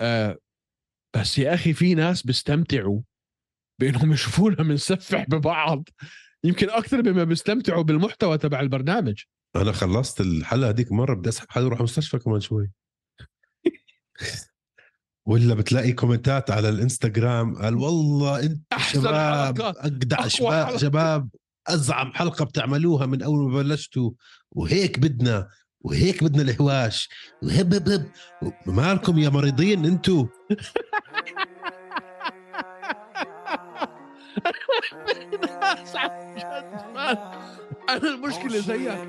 آه بس يا أخي في ناس بيستمتعوا بإنهم يشوفونا بنسفح ببعض. يمكن أكثر مما بيستمتعوا بالمحتوى تبع البرنامج. أنا خلصت الحلقة هذيك مرة بدي أسحب حدا يروح المستشفى كمان شوي. ولا بتلاقي كومنتات على الإنستغرام قال والله انت أحسن شباب أجدع شباب حلقة. شباب أزعم حلقة بتعملوها من أول ما بلشتوا وهيك بدنا. وهيك بدنا الهواش. وهب هب هب. مالكم يا مريضين مان. أنا المشكلة زيك.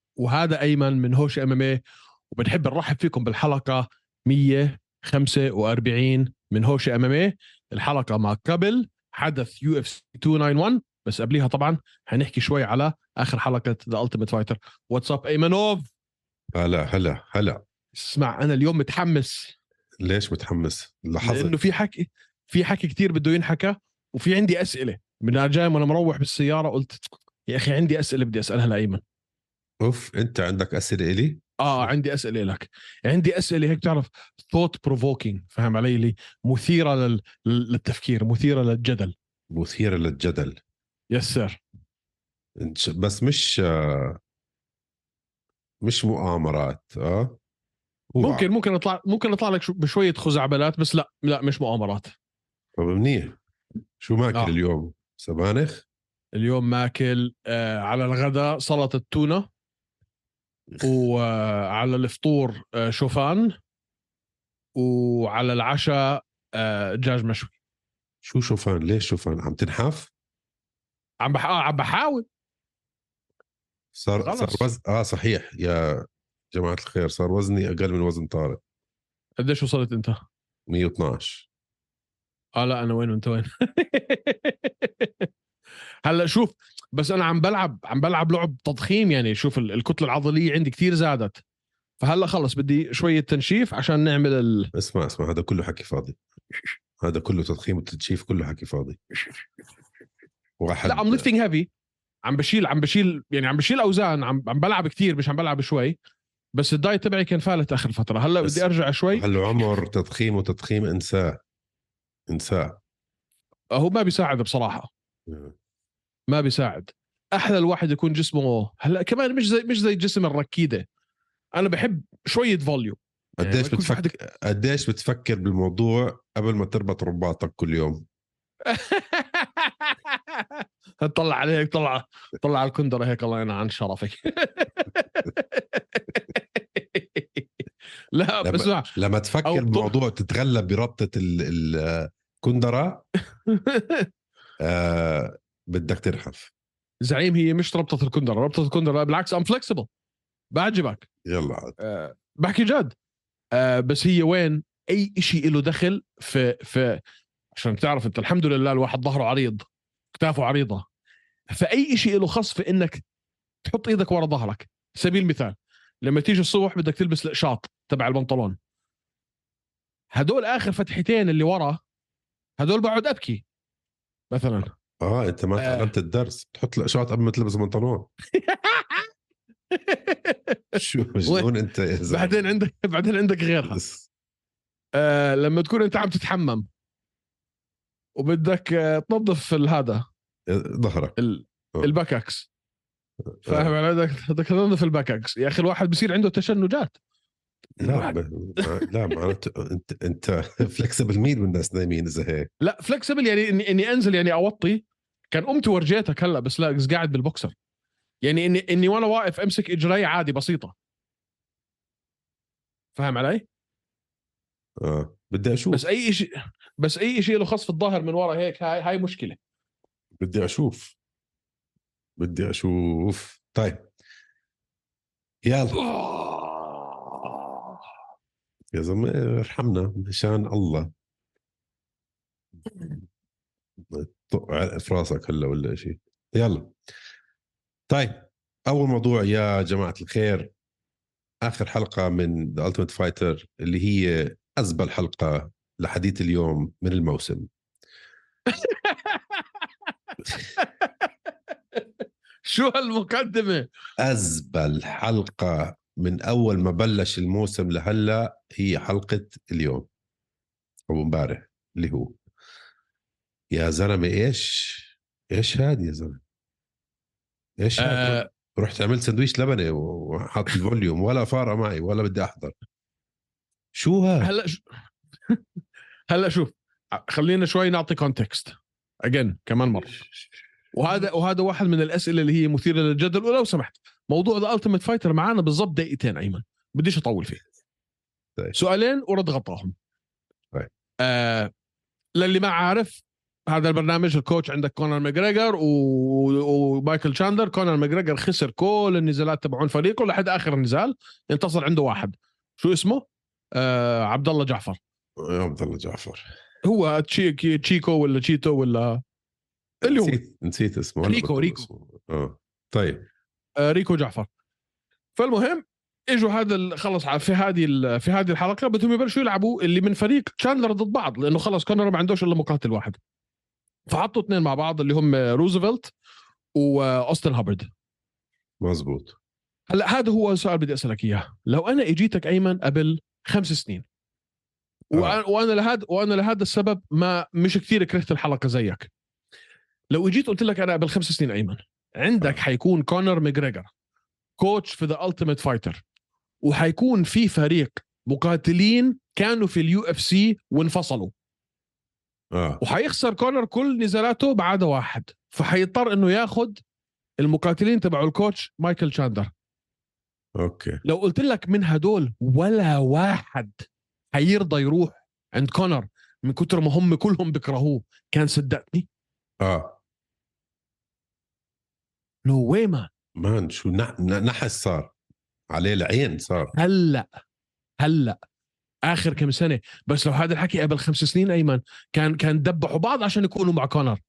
وهذا أيمن من هوش MMA وبنحب نرحب فيكم بالحلقة 145 من هوش MMA الحلقة ما قبل حدث UFC 291 بس قبليها طبعا حنحكي شوي على آخر حلقة The Ultimate Fighter what's up أيمنوف؟ هلا هلا هلا. اسمع أنا اليوم متحمس. ليش متحمس؟ لاحظت لأنه في حكي في حكي كتير بده ينحكى وفي عندي أسئلة. من أنا جاي وأنا مروح بالسيارة قلت يا أخي عندي أسئلة بدي أسألها لأيمن. أوف أنت عندك أسئلة إلي؟ آه عندي أسئلة لك عندي أسئلة هيك تعرف thought provoking فاهم علي؟ لي مثيرة لل... للتفكير مثيرة للجدل. مثيرة للجدل. yes sir بس مش مش مؤامرات آه؟ ممكن ممكن أطلع ممكن أطلع لك شو- بشوية خزعبلات بس لا لا مش مؤامرات. طب منيح. شو ماكل. آه. اليوم؟ سبانخ؟ اليوم ماكل آه على الغداء سلطة تونة. وعلى الفطور آه شوفان وعلى العشاء آه دجاج مشوي. شو شوفان؟ ليش شوفان؟ عم تنحف عم بح... آه عم بحاول. صار خلص. صار وزن آه صحيح. يا جماعة الخير صار وزني أقل من وزن طارق. قديش وصلت أنت؟ 112 آه لا أنا وين وأنت وين؟ هلأ شوف بس أنا عم بلعب عم بلعب لعب تضخيم يعني شوف ال- الكتلة العضلية عندي كتير زادت. فهلأ خلص بدي شوية تنشيف عشان نعمل ال... اسمع اسمع هذا كله حكي فاضي. هذا كله تضخيم وتنشيف كله حكي فاضي. واحد لا I'm lifting heavy عم بشيل عم بشيل يعني عم بشيل أوزان عم عم بلعب كتير مش عم بلعب شوي. بس ال diet تبعي كان فالت آخر فترة. هلأ بدي أرجع شوي. هلأ عمر تضخيم وتضخيم انساه انساه. هو ما بيساعد بصراحة. ما بيساعد. أحلى الواحد يكون جسمه هلا كمان مش زي مش زي جسم الركيدة. أنا بحب شوية volume قديش ما يكونش في بتفكر قديش بتفكر بالموضوع قبل ما تربط رباطك كل يوم؟ طلع عليك طلع طلع على الكندرة هيك الله ينعم عن شرفك. لا بس لما, لما تفكر أو بالموضوع تتغلب بربطة ال- الكندرة آه بدك تنحف زعيم هي مش ربطة الكندرة ربطة الكندرة بالعكس ام فلكسبل بعجبك. يلا عاد. أه بحكي جد. أه بس هي وين؟ أي شيء له دخل في في عشان تعرف أنت الحمد لله الواحد ظهره عريض كتافه عريضة. فأي شيء له خص في إنك تحط إيدك ورا ظهرك. سبيل المثال لما تيجي الصبح بدك تلبس القشاط تبع البنطلون. هدول آخر فتحتين اللي ورا هدول بقعد أبكي مثلا. آه أنت ما آه. تعلمت الدرس. تحط الاشواط قبل ما تلبس بنطلون. شو مجنون أنت يا زلمة. بعدين عندك بعدين عندك غيرها. آه لما تكون أنت عم تتحمم. وبدك آه تنظف هذا. ظهرك. ال- آه. ال back aches فاهم علي؟ بدك بدك تنظف ال back aches يا أخي الواحد بصير عنده تشنجات. لا ب... لا معناته انت أنت flexible مين من الناس نايمين إذا هيك. لا flexible يعني إني أنزل يعني أوطي. كان قمت ورجيتك هلا بس لا قاعد بالبوكسر. يعني إني إني وأنا واقف أمسك إجري عادي بسيطة. فاهم علي؟ آه. بدي أشوف. بس أي شيء بس أي شيء له خص في الظهر من ورا هيك هاي هاي مشكلة. بدي أشوف. بدي أشوف. طيب. يلا. يا زلمة ارحمنا. مشان الله. طق في راسك هلأ ولا شيء يلا. طيب أول موضوع يا جماعة الخير آخر حلقة من The Ultimate Fighter اللي هي أزبل حلقة لحديث اليوم من الموسم. شو هالمقدمة؟ أزبل حلقة من أول ما بلش الموسم لهلأ هي حلقة اليوم أو امبارح اللي هو. يا زلمة إيش؟ إيش هاد يا زلمة؟ إيش هاد؟ آه. رحت عملت سندويش لبنه وحط ال volume ولا فارقة معي ولا بدي أحضر. شو هاد؟ هلأ ش... هلأ شوف خلينا شوي نعطي context again كمان مرة. وهذا وهذا واحد من الأسئلة اللي هي مثيرة للجدل ولو سمحت. موضوع The Ultimate Fighter معانا بالضبط دقيقتين أيمن. بديش أطول فيه. طيب. سؤالين ورد غطاهم. طيب. آه للي ما عارف هذا البرنامج ال coach عندك كونر ماجريجر و... ومايكل شاندلر كونر ماجريجر خسر كل النزالات تبعون فريقه لحد آخر نزال انتصر عنده واحد. شو اسمه؟ آه عبد الله جعفر. عبد الله جعفر. هو تشي... تشيكو ولا تشيتو ولا اللي هو. نسيت نسيت اسمه. ريكو- ريكو. اسمه. آه. طيب. آه، ريكوفر. فالمهم إجوا هذا خلص في هذه في هذه الحلقة. بدهم يبلشوا يلعبوا اللي من فريق تشاندلر ضد بعض لأنه خلص كونر ما عندوش إلا مقاتل واحد. فحطوا اثنين مع بعض اللي هم روزفلت وأوستن هابرد. مزبوط هلأ هذا هو السؤال بدي أسألك إياه. لو أنا إجيتك أيمن قبل خمس سنين وأنا- وأنا لهذا وأنا لهذا السبب ما مش كثير كرهت الحلقة زيك. لو إجيت قلت لك أنا قبل خمس سنين أيمن عندك آه. حيكون كونر ماجريجر coach في The Ultimate Fighter وحيكون في فريق مقاتلين كانوا في اليو اف سي وانفصلوا. آه. وحيخسر كونر كل نزالاته ما عدا واحد. فحيضطر إنه ياخذ المقاتلين تبعوا ال coach مايكل تشاندلر. okay. لو قلت لك من هدول ولا واحد حيرضى يروح عند كونر من كتر ما هم كلهم بيكرهوه كان صدقني آه. no way man man شو نحس صار. عليه العين صار. هلأ هلأ. آخر كم سنة. بس لو هذا الحكي قبل خمس سنين أيمن كان كان دبحوا بعض عشان يكونوا مع كونر.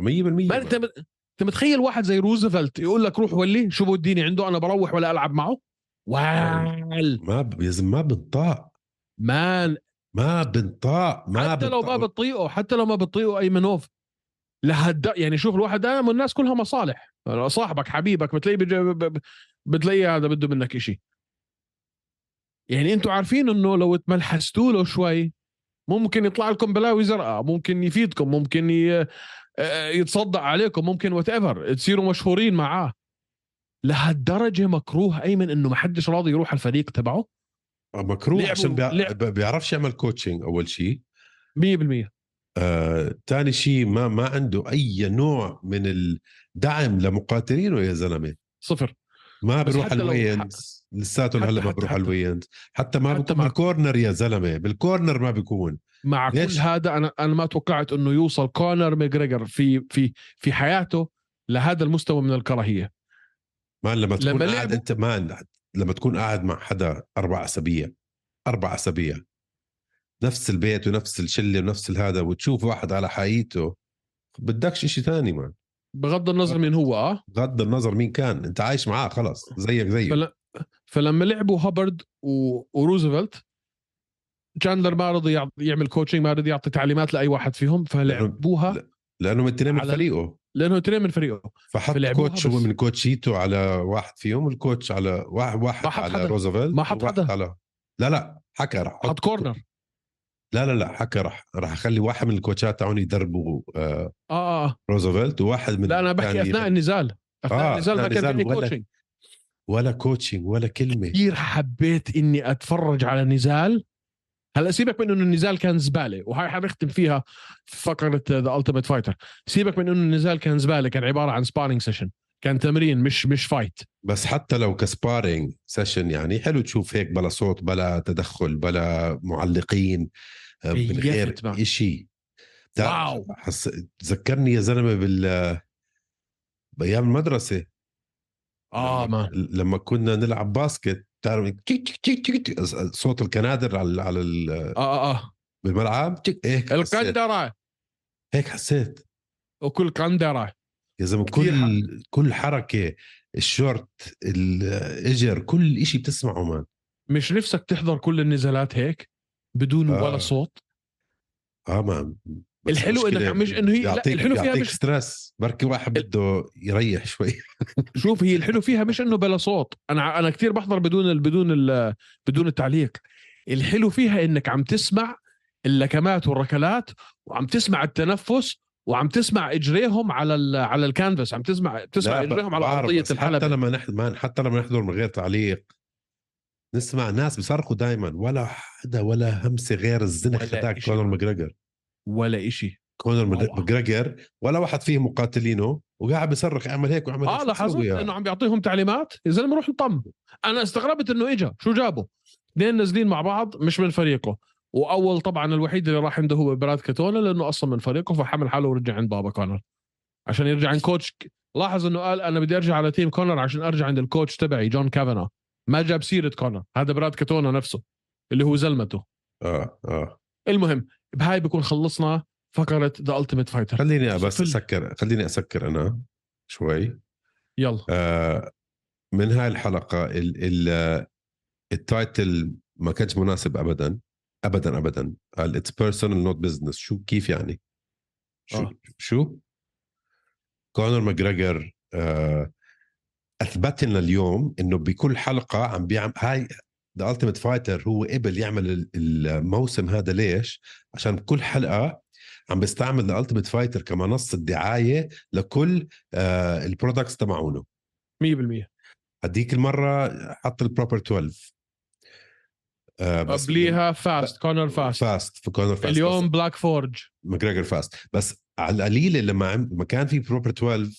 100% ما أنت أنت متخيل واحد زي روزفلت يقول لك روح ولي شو بوديني عنده أنا بروح ولا ألعب معه؟ وال ما ب... يا ما بنطاق. مان. ما بنطاق ما حتى لو ما بنطاق. بتطيقه حتى لو ما بتطيقه أيمن وفي الهد يعني شوف الواحد دائما الناس كلها مصالح. صاحبك حبيبك بتلاقيه بتلاقيه هذا بده منك إشي. يعني أنتم عارفين انه لو تملحستوا له شوي ممكن يطلع لكم بلاوي زرقاء ممكن يفيدكم ممكن ي... آه، يتصدق عليكم ممكن whatever تصيروا مشهورين معاه. لهالدرجة مكروه أيمن إنه ما حدش راضي يروح الفريق تبعه؟ مكروه لعبوا- عشان بيع... بيعرفش يعمل coaching أول شيء 100% آه، تاني شيء ما ما عنده أي نوع من الدعم لمقاتلينه يا زلمة. صفر. ما لو- ال wins. لساتهم هلا ما بروح حتى- ال wins حتى. ما حتى مع- بال corner يا زلمة بال corner ما بيكون. مع ليش؟ كل هذا أنا أنا ما توقعت إنه يوصل كونر ماجريجر في في في حياته لهذا المستوى من الكراهية. man لما تكون لما قاعد أنت man لما تكون قاعد مع حدا أربع أسابيع أربع أسابيع نفس البيت ونفس الشلة ونفس الهذا وتشوف واحد على حقيقته بدكش إشي ثاني man. بغض النظر من هو آه؟ بغض النظر مين كان أنت عايش معاه خلص زيك زيه فل... فلما لعبوا هابرد و... وروزفلت تشاندلر ما رضي يع- يعمل coaching ما رضي يعطي تعليمات لأي واحد فيهم فلعبوها لا. لأنه متنين من فريقه لأنه اثنين من فريقه فحط coach هو. من coach يتو على واحد فيهم وال coach على واحد واحد ما حط على. روزفلت ما حط حدا. على لا لا حكى رح حط corner لا لا لا حكى رح رح اخلي واحد من ال coach ات تاعون يدربوا آه آه آه روزفلت وواحد من لا أنا بحكي الثاني أثناء النزال أثناء آه، النزال ما كان في coaching ولا coaching ولا كلمة. كثير حبيت إني أتفرج على نزال. هلأ سيبك من إنه النزال كان زبالة وهاي حنختم فيها في فقرة The Ultimate Fighter سيبك من إنه النزال كان زبالة كان عبارة عن sparring session كان تمرين مش مش fight بس حتى لو ك sparring session يعني حلو تشوف هيك بلا صوت بلا تدخل بلا معلقين آه، من غير. شيء wow. حس... تذكرني يا زلمة بال بأيام المدرسة. آه لما... man لما كنا نلعب basket تيك تيك صوت الكنادر على على ال- آه آه بالملعب هيك حسيت. القندره هيك حسيت. وكل قندره يا زلمة كل كل حركة الشورت الاجر كل شيء بتسمعه man. مش نفسك تحضر كل النزالات هيك بدون آه. ولا صوت؟ آه man. بس الحلو المشكلة مش إنه هي- لا، الحلو فيها يعطيك مش- stress بركي واحد بده يريح شوي. شوف هي الحلو فيها مش إنه بلا صوت. أنا أنا كثير بحضر بدون ال بدون ال بدون التعليق. الحلو فيها إنك عم تسمع اللكمات والركلات وعم تسمع التنفس وعم تسمع إجريهم على ال على الكانفاس. عم تسمع تسمع إجريهم على أرضية بس حتى لما نحضر man حتى لما نحضر من غير تعليق نسمع ناس بيصرخوا دائما ولا حدا ولا همسة غير الزنخ هذاك. كونر ماجريجر. ولا إشي. كونر. ماجريجر ولا واحد فيهم مقاتلينه وقاعد بيصرخ اعمل هيك واعمل آه هيك. شو لاحظت إنه عم بيعطيهم تعليمات؟ يا زلمة روح انطم. أنا استغربت إنه اجى شو جابه؟ اثنين نازلين مع بعض مش من فريقه. وأول طبعا الوحيد اللي راح عنده هو براد كاتونا لأنه أصلا من فريقه فحمل حاله ورجع عند بابا كونر. عشان يرجع عند coach لاحظ إنه قال أنا بدي أرجع على team كونر عشان أرجع عند ال coach تبعي جون كافانا ما جاب سيرة كونر. هذا براد كاتونا نفسه اللي هو زلمته. آه آه. المهم بهاي بكون خلصنا فقرة The Ultimate Fighter خليني بس فل- اسكر خليني أسكر أنا شوي. يلا. آه من هاي الحلقة ال ال ال title ما كانش مناسب ابدا. ابدا ابدا. قال it's personal not business شو كيف يعني؟ شو آه. شو؟ كونر ماجريجر آه أثبت لنا اليوم إنه بكل حلقة عم بيعمل هاي The Ultimate Fighter هو قبل يعمل ال- الموسم هذا ليش؟ عشان بكل حلقة عم بيستعمل The Ultimate Fighter كمنصة دعاية لكل آه ال products تبعونه. 100% هديك المرة حط ال Proper 12 آه قبليها فاست كونر Fast Fast في كونر Fast اليوم Black Forge McGregor Fast بس على القليلة لما عم لما كان في Proper 12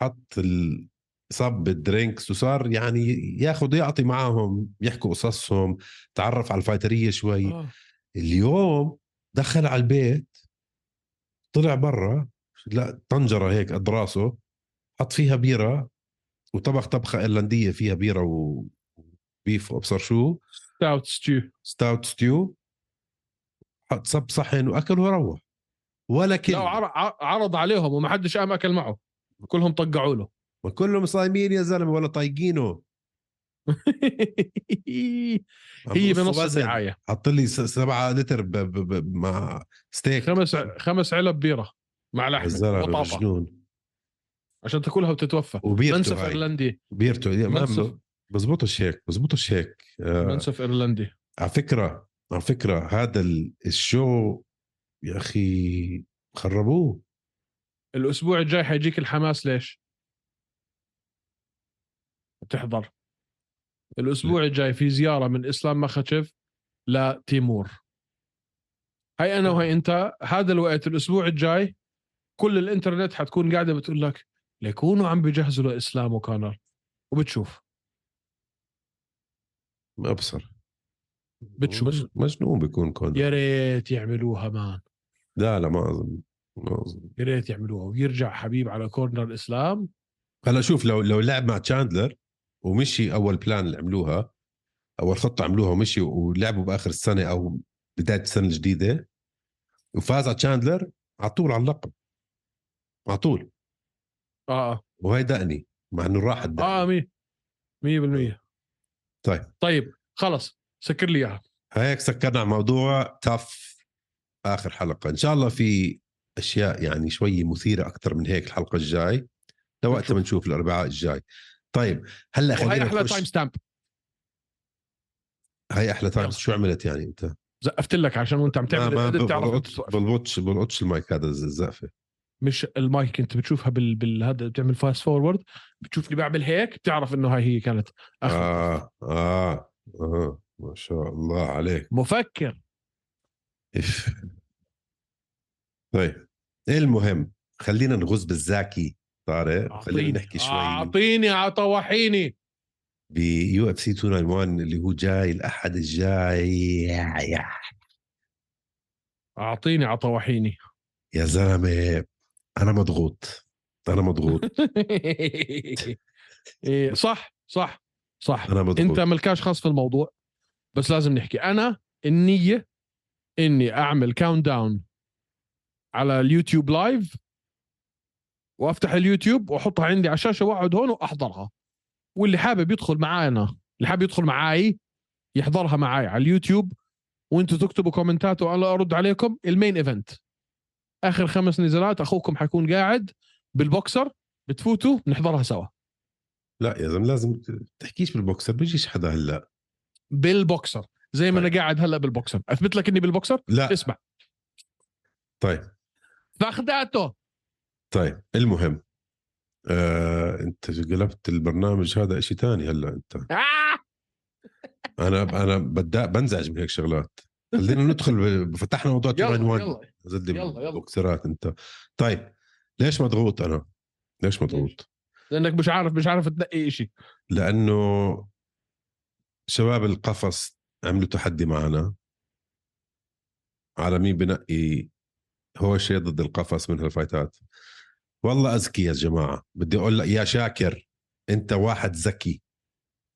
حط ال... صب ال drinks وصار يعني ياخذ يعطي معهم يحكوا قصصهم تعرف على الفايترية شوي. آه. اليوم دخل على البيت طلع برا لا طنجرة هيك قد راسه حط فيها بيرة وطبخ طبخة إيرلندية فيها بيرة و beef وأبصر شو. stout stew stout stew حط صب صحن وأكل وروح. ولا لا كلمة. عر- ع- عرض عليهم وما حدش قام أكل معه. كلهم طقعوا له. ما كلهم صايمين يا زلمة ولا طايقينه. هي بقصوا منصه وزن. دعايه حط لي سبعة لتر ب... ب... ب... مع ستيك. خمس خمس علب بيرة مع لحمة مجنون. عشان تاكلها وتتوفى. منسف. إيرلندي. بيرتو منسف. بزبطش هيك بزبطش هيك. آه منسف إيرلندي. على فكرة على فكرة هذا ال- الشو يا أخي خربوه. الأسبوع الجاي حيجيك الحماس ليش؟ تحضر. الأسبوع الجاي في زيارة من إسلام مخشف لتيمور هاي أنا وهي أنت هذا الوقت الأسبوع الجاي كل الإنترنت حتكون قاعدة بتقول لك ليكونوا عم بيجهزوا لإسلام وكونر وبتشوف. ما ابصر بتشوف. مج- مجنون بيكون كون. يا ريت يعملوها man. لا لا ما أظن ما أظن. يا ريت يعملوها ويرجع حبيب على corner إسلام. هلا شوف لو لو لعب مع تشاندلر ومشي أول plan اللي عملوها أول خطة عملوها ومشي ولعبوا بآخر السنة أو بداية السنة الجديدة. وفاز على تشاندلر على طول على اللقب. على طول. آه. وهي دقني مع إنه راح الدقني آه مية. مية بالمية. طيب. طيب خلص. سكر لي إياها. هيك سكرنا على موضوع TUF آخر حلقة. إن شاء الله في أشياء يعني شوي مثيرة أكثر من هيك الحلقة الجاي. لوقت بنشوف. بنشوف الأربعاء الجاي. طيب هلا خلينا أحلى time stamp هاي أحلى time. شو عملت يعني أنت؟ زقفت لك عشان وأنت عم تعمل ما ال edit تعرف أنت بلقطش. بلقطش بلقطش المايك هذا الز- الزقفة. مش المايك أنت بتشوفها بال بالهذا بتعمل fast forward بتشوفني بعمل هيك بتعرف إنه هاي هي كانت آخر آه آه آه ما شاء الله عليك. مفكر. إف. طيب المهم؟ خلينا نغز بالزاكي طارق خلينا نحكي شوي. أعطيني عطوحيني ب UFC 291 اللي هو جاي الأحد الجاي. أعطيني عطوحيني يا زلمة أنا مضغوط. أنا مضغوط. إيه، صح صح صح. أنا مضغوط. أنت ملكاش خاص في الموضوع بس لازم نحكي. أنا النية إني أعمل countdown على اليوتيوب live وأفتح اليوتيوب وأحطها عندي على الشاشة وأقعد هون وأحضرها. واللي حابب يدخل معانا اللي حابب يدخل معاي يحضرها معاي على اليوتيوب. وأنتم تكتبوا كومنتات وأنا أرد عليكم. ال main event. آخر خمس نزالات أخوكم حيكون قاعد بالبوكسر بتفوتوا نحضرها سوا. لا يا زلمة لازم تحكيش بالبوكسر بيجيش حدا هلا. بالبوكسر. زي ما طيب. أنا قاعد هلا بالبوكسر. أثبت لك إني بالبوكسر؟ لا. اسمع. طيب. فخدعته طيب المهم آه، أنت قلبت البرنامج هذا شيء تاني هلأ أنت! أنا أنا بدأ بنزعج من هيك شغلات خلينا ندخل فتحنا موضوع يلا 2 1 يلا زد يلا، يلا. بوكسرات أنت طيب ليش مضغوط أنا؟ ليش مضغوط؟ لأنك مش عارف مش عارف تنقي شيء لأنه شباب القفص عملوا تحدي معنا على مين بنقي هوشي ضد القفص من هالفايتات والله اذكي يا جماعة. بدي أقول لك يا شاكر أنت واحد ذكي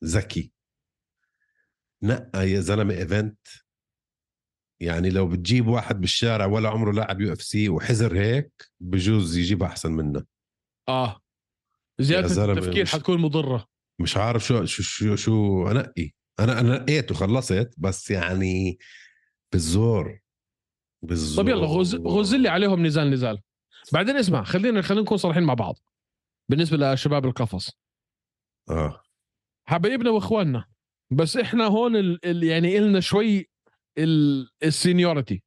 ذكي. نقى يا زلمة event. يعني لو بتجيب واحد بالشارع ولا عمره لاعب UFC وحزر هيك بجوز يجيب أحسن منه. آه. زيادة التفكير مش- حتكون مضرة. مش عارف شو شو شو, شو أنقي. أنا أنا نقيت وخلصت بس يعني بالزور. بالزور طب يلا غز غز لي عليهم نزال نزال. بعدين اسمع خلينا خلينا نكون صريحين مع بعض. بالنسبة لشباب القفص. آه. حبايبنا وإخواننا. بس إحنا هون ال ال يعني إلنا شوي ال- السينيورتي.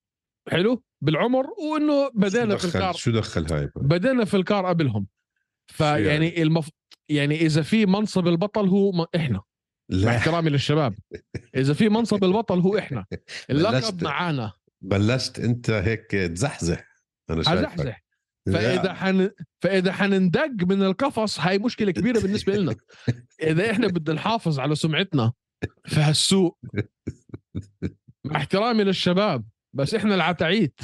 حلو؟ بالعمر وإنه بدينا في الكار شو دخل هاي؟ بدينا في الكار قبلهم. يعني؟ فيعني المف... يعني إذا في منصب البطل هو م... إحنا. مع لا احترامي للشباب. إذا في منصب البطل هو إحنا. اللقب بلشت. معانا. بلشت أنت هيك تزحزح. أنا شايفك. فإذا حن... فإذا حنندق من القفص هاي مشكلة كبيرة بالنسبة لنا. إذا إحنا بدنا نحافظ على سمعتنا في هالسوق مع احترامي للشباب بس إحنا العتعيت.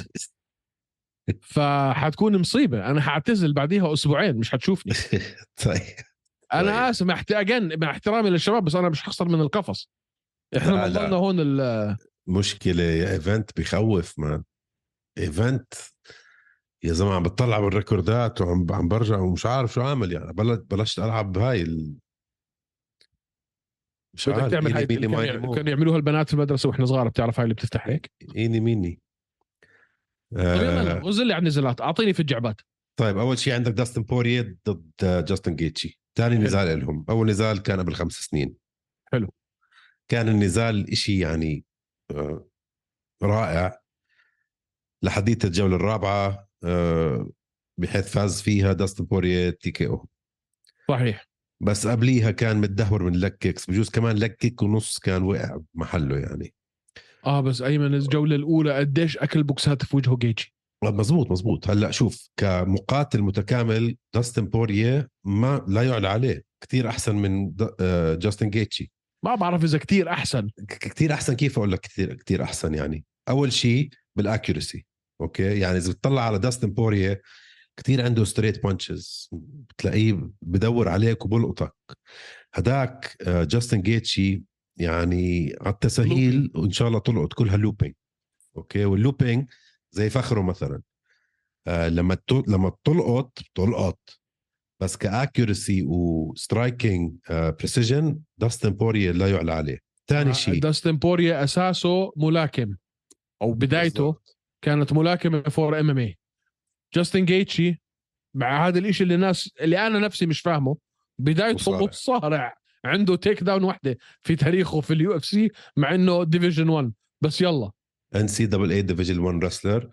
فحتكون مصيبة. أنا حاعتزل بعديها أسبوعين مش حتشوفني. طيب. أنا طيب. آسف مع احت- again، مع احترامي للشباب بس أنا مش حخسر من القفص. إحنا. ضلنا هون ال- مشكلة يا event بخوف man event يا زلمه عم بتطلع بالريكوردات وعم عم برجع ومش عارف شو عامل يعني. بلشت بلشت ألعب بهاي ال... مش بدك عارف تعمل هاي كانوا يعملوها البنات في المدرسة وإحنا صغار بتعرف هاي اللي بتفتح هيك؟ eeny meeny طيب آه. غز لي على النزالات أعطيني في الجعبات. طيب أول شيء عندك داستن بوريه ضد جاستن جيتشي. ثاني. نزال لهم أول نزال كان قبل خمس سنين. حلو. كان النزال إشي يعني آه، رائع. لحديت الجولة الرابعة بحيث فاز فيها داستن بوريه TKO. صحيح. بس قبليها كان متدهور من leg kicks بجوز كمان leg kick ونص كان وقع بمحله يعني. آه بس أيمن الجولة الأولى قديش أكل بوكسات في وجهه جيتشي؟ مزبوط مزبوط. هلأ شوف كمقاتل متكامل داستن بوريه ما لا يعلى عليه. كتير أحسن من آه، جاستن جيتشي. ما بعرف إذا كتير أحسن. ك- كتير أحسن. كيف أقول لك كتير كتير أحسن يعني؟ أول شيء بال accuracy okay؟ يعني إذا بتطلع على داستن بوريه كتير عنده straight punches بتلاقيه بدور عليك وبلقطك. هداك آه، جاستن جيتشي يعني على التسهيل وإن شاء الله تلقط كلها looping okay؟ وال looping زي فخره مثلا. آه لما لما تلقط تلقط بس ك accuracy و striking precision داستن بوريه لا يعلى عليه. ثاني شيء. داستن بوريا أساسه ملاكم. أو بدايته بالضبط. كانت ملاكمة before MMA جاستن جيتشي مع هذا الإشي اللي الناس اللي أنا نفسي مش فاهمه بدايته. مصارع. عنده takedown واحدة في تاريخه في ال UFC مع إنه division 1 بس يلا. NCAA division 1 wrestler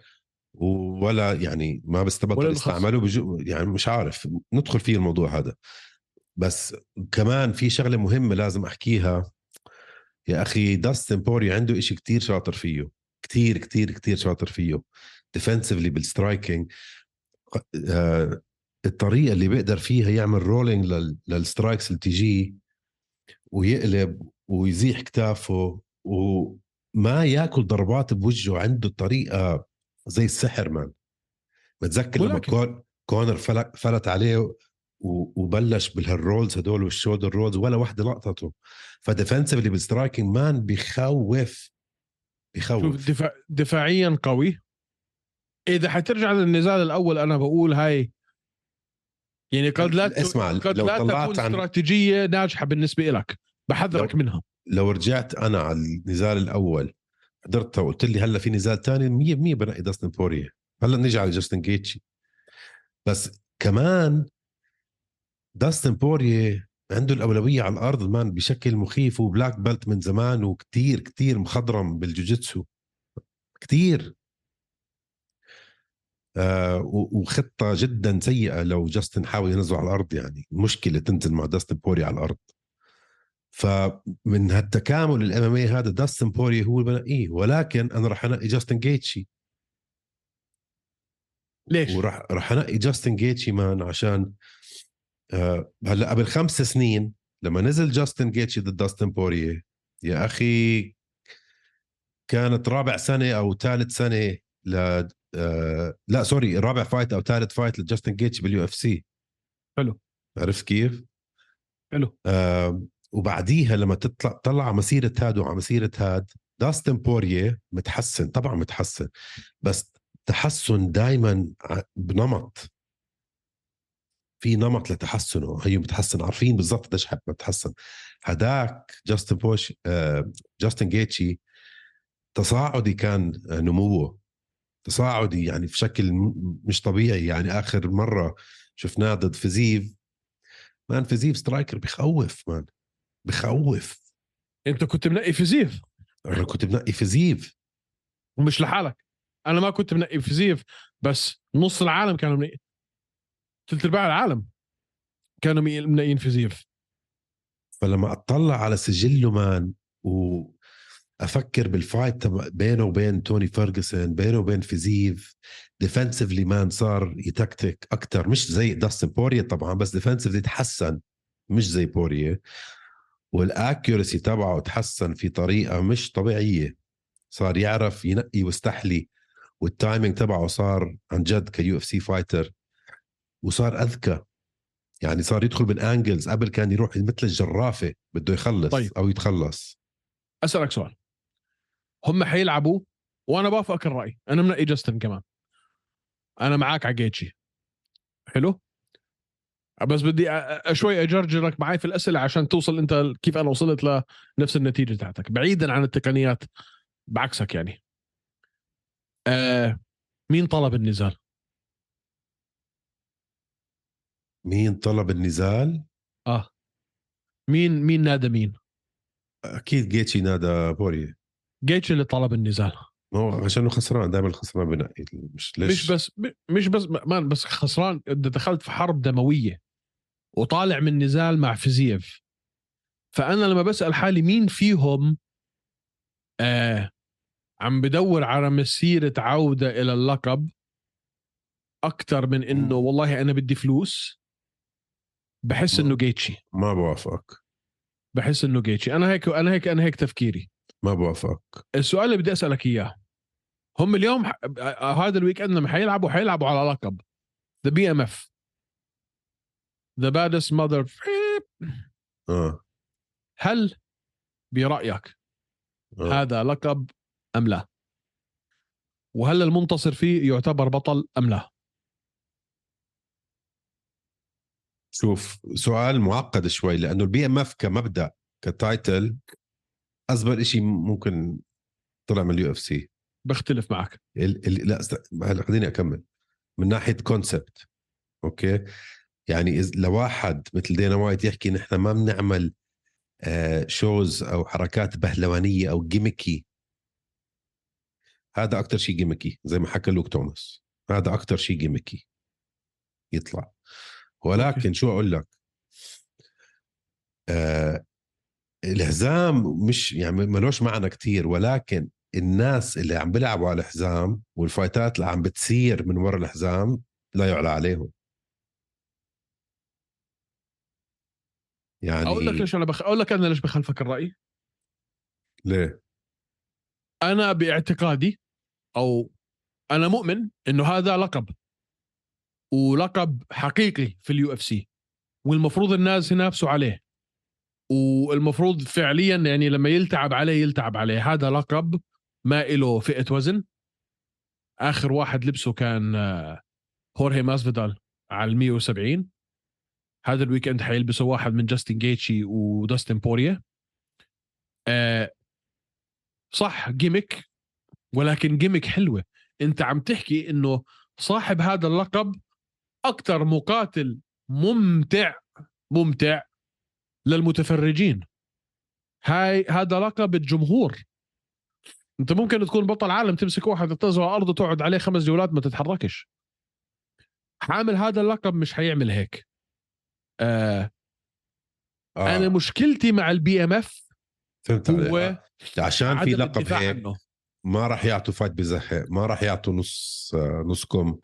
ولا يعني ما بستبطل الخص. يستعمله بجو يعني مش عارف ندخل فيه الموضوع هذا. بس كمان في شغلة مهمة لازم أحكيها. يا أخي داستن بوري عنده إشي كتير شاطر فيه. كتير كتير كتير شاطر فيه defensively بال striking آه، الطريقة اللي بيقدر فيها يعمل rolling لل strikes اللي تجيه ويقلب ويزيح كتافه وما ياكل ضربات بوجهه عنده طريقة زي السحر man متذكر لما. كون كونر فلت, فلت عليه وبلش بالهال rolls هدول وال shoulder rolls ولا وحده لقطته ف defensively بال striking man بخوف شوف بخوف دفاع دفاعيا قوي. إذا حترجع للنزال الأول أنا بقول هاي يعني قد لا اسمع، قد لو لا تكون عن- استراتيجية ناجحة بالنسبة لك بحذرك لو- منها. لو رجعت أنا على النزال الأول حضرتها وقلت لي هلأ في نزال تاني 100% بنقي داستن بوريه هلأ نيجي على جاستن جيتشي بس كمان داستن بوريه عنده الأولوية على الأرض man بشكل مخيف و black belt من زمان وكتير كتير مخضرم بالجوجيتسو. كتير. آه و- وخطة جدا سيئة لو جاستن حاول ينزله على الأرض يعني. مشكلة تنزل مع داستن بوري على الأرض. فمن هالتكامل ال MMA هذا داستن بوري هو اللي بنقيه ولكن أنا راح أنقي جاستن جيتشي. ليش؟ وراح راح أنقي جاستن جيتشي man عشان هلأ قبل خمس سنين لما نزل جاستن جيتشي ضد داستن بوريه يا أخي كانت رابع سنة أو ثالث سنة ل آه لا sorry رابع fight أو ثالث fight لجاستن جيتشي بال UFC حلو. عرفت كيف؟ حلو آه وبعديها لما تطلع طلع على مسيرة هاد وعلى مسيرة هاد داستن بوريه متحسن طبعا متحسن بس تحسن دائما بنمط في نمط لتحسنه هي متحسن عارفين بالضبط قديش حب متحسن هداك جاستن بوش آه جاستن جيتشي تصاعدي كان آه، نموه. تصاعدي يعني في شكل مش طبيعي يعني آخر مرة شفناه ضد فيزيف. man فيزيف striker بخوف man. بخوف. انت كنت منقي فيزيف. أنا كنت بنقي فيزيف. ومش لحالك. أنا ما كنت منقي فيزيف بس نص العالم كانوا منقي. ثلث أرباع العالم كانوا منقيين فيزيف فلما أطلع على سجله man وأفكر بال fight بينه وبين توني فيرجسون بينه وبين فيزيف defensively man صار يتكتك أكثر مش زي داستن بوريا طبعا بس defensively تحسن مش زي بوريا وال accuracy تبعه تحسن في طريقة مش طبيعية. صار يعرف ينقي ويستحلي وال timing تبعه صار عن جد ك UFC fighter وصار أذكى. يعني صار يدخل من انجلز قبل كان يروح مثل الجرافة بده يخلص طيب. أو يتخلص. أسألك سؤال. هم حيلعبوا وأنا بوافقك الرأي. أنا منقي جاستن كمان. أنا معاك على جيتشي. حلو؟ بس بدي شوي اجرجرك معي في الأسئلة عشان توصل أنت كيف أنا وصلت لنفس النتيجة تاعتك. بعيدا عن التقنيات بعكسك يعني. آه مين طلب النزال؟ مين طلب النزال؟ آه. مين مين نادى مين؟ أكيد جيتشي نادى بوري جيتش اللي طلب النزال. ما هو عشانه خسران دائما الخسران بنقي مش ليش؟ مش بس مش بس ما بس خسران. أنت دخلت في حرب دموية وطالع من نزال مع فيزييف. فأنا لما بسأل حالي مين فيهم آه عم بدور على مسيرة عودة إلى اللقب أكثر من إنه والله أنا بدي فلوس. بحس إنه جيتشي ما بوافقك. بحس إنه جيتشي أنا هيك أنا هيك أنا هيك تفكيري. ما بوافقك. السؤال اللي بدي أسألك إياه. هم اليوم ح... هذا ال weekend لما حيلعبوا حيلعبوا على لقب. the BMF the baddest mother آه, هل برأيك آه. هذا لقب أم لا؟ وهل المنتصر فيه يعتبر بطل أم لا؟ شوف سؤال معقد شوي لأنه ال BMF كمبدأ ك title أهبل شيء ممكن طلع من ال UFC بختلف معك. ال... ال... لا. هلا خليني أكمل. من ناحية concept Okay؟ يعني إذ لواحد مثل دينا وايت يحكي نحن ما بنعمل آه shows أو حركات بهلوانية أو gimmicky هذا أكثر شيء gimmicky زي ما حكى لوك توماس. هذا أكثر شيء gimmicky يطلع. ولكن. شو أقول لك آه الحزام مش يعني ملوش معنى كتير ولكن الناس اللي عم بيلعبوا على الحزام والفايتات اللي عم بتصير من وراء الحزام لا يعلى عليهم يعني أقول لك ليش أنا بخ... أقول لك أنا ليش بخالفك الرأي؟ ليه أنا باعتقادي أو أنا مؤمن إنه هذا لقب ولقب حقيقي في ال UFC والمفروض الناس ينافسوا عليه. والمفروض فعليا يعني لما يلتعب عليه يلتعب عليه. هذا لقب ما له فئة وزن. آخر واحد لبسه كان آه، هورهي ماسفيدال على ال 170 هذا ال weekend حيلبسه واحد من جاستن جيتشي وداستن بوريا. آه صح gimmick ولكن gimmick حلوة. أنت عم تحكي إنه صاحب هذا اللقب أكثر مقاتل ممتع ممتع للمتفرجين هاي هذا لقب الجمهور أنت ممكن تكون بطل عالم تمسك واحد تنزل على الأرض وتقعد عليه خمس جولات ما تتحركش حامل هذا اللقب مش حيعمل هيك آه آه. أنا مشكلتي مع ال BMF فهمت. هو. عشان في لقب هيك عنه ما راح يعطوا fight بزهق ما راح يعطوا نص آه، نص كم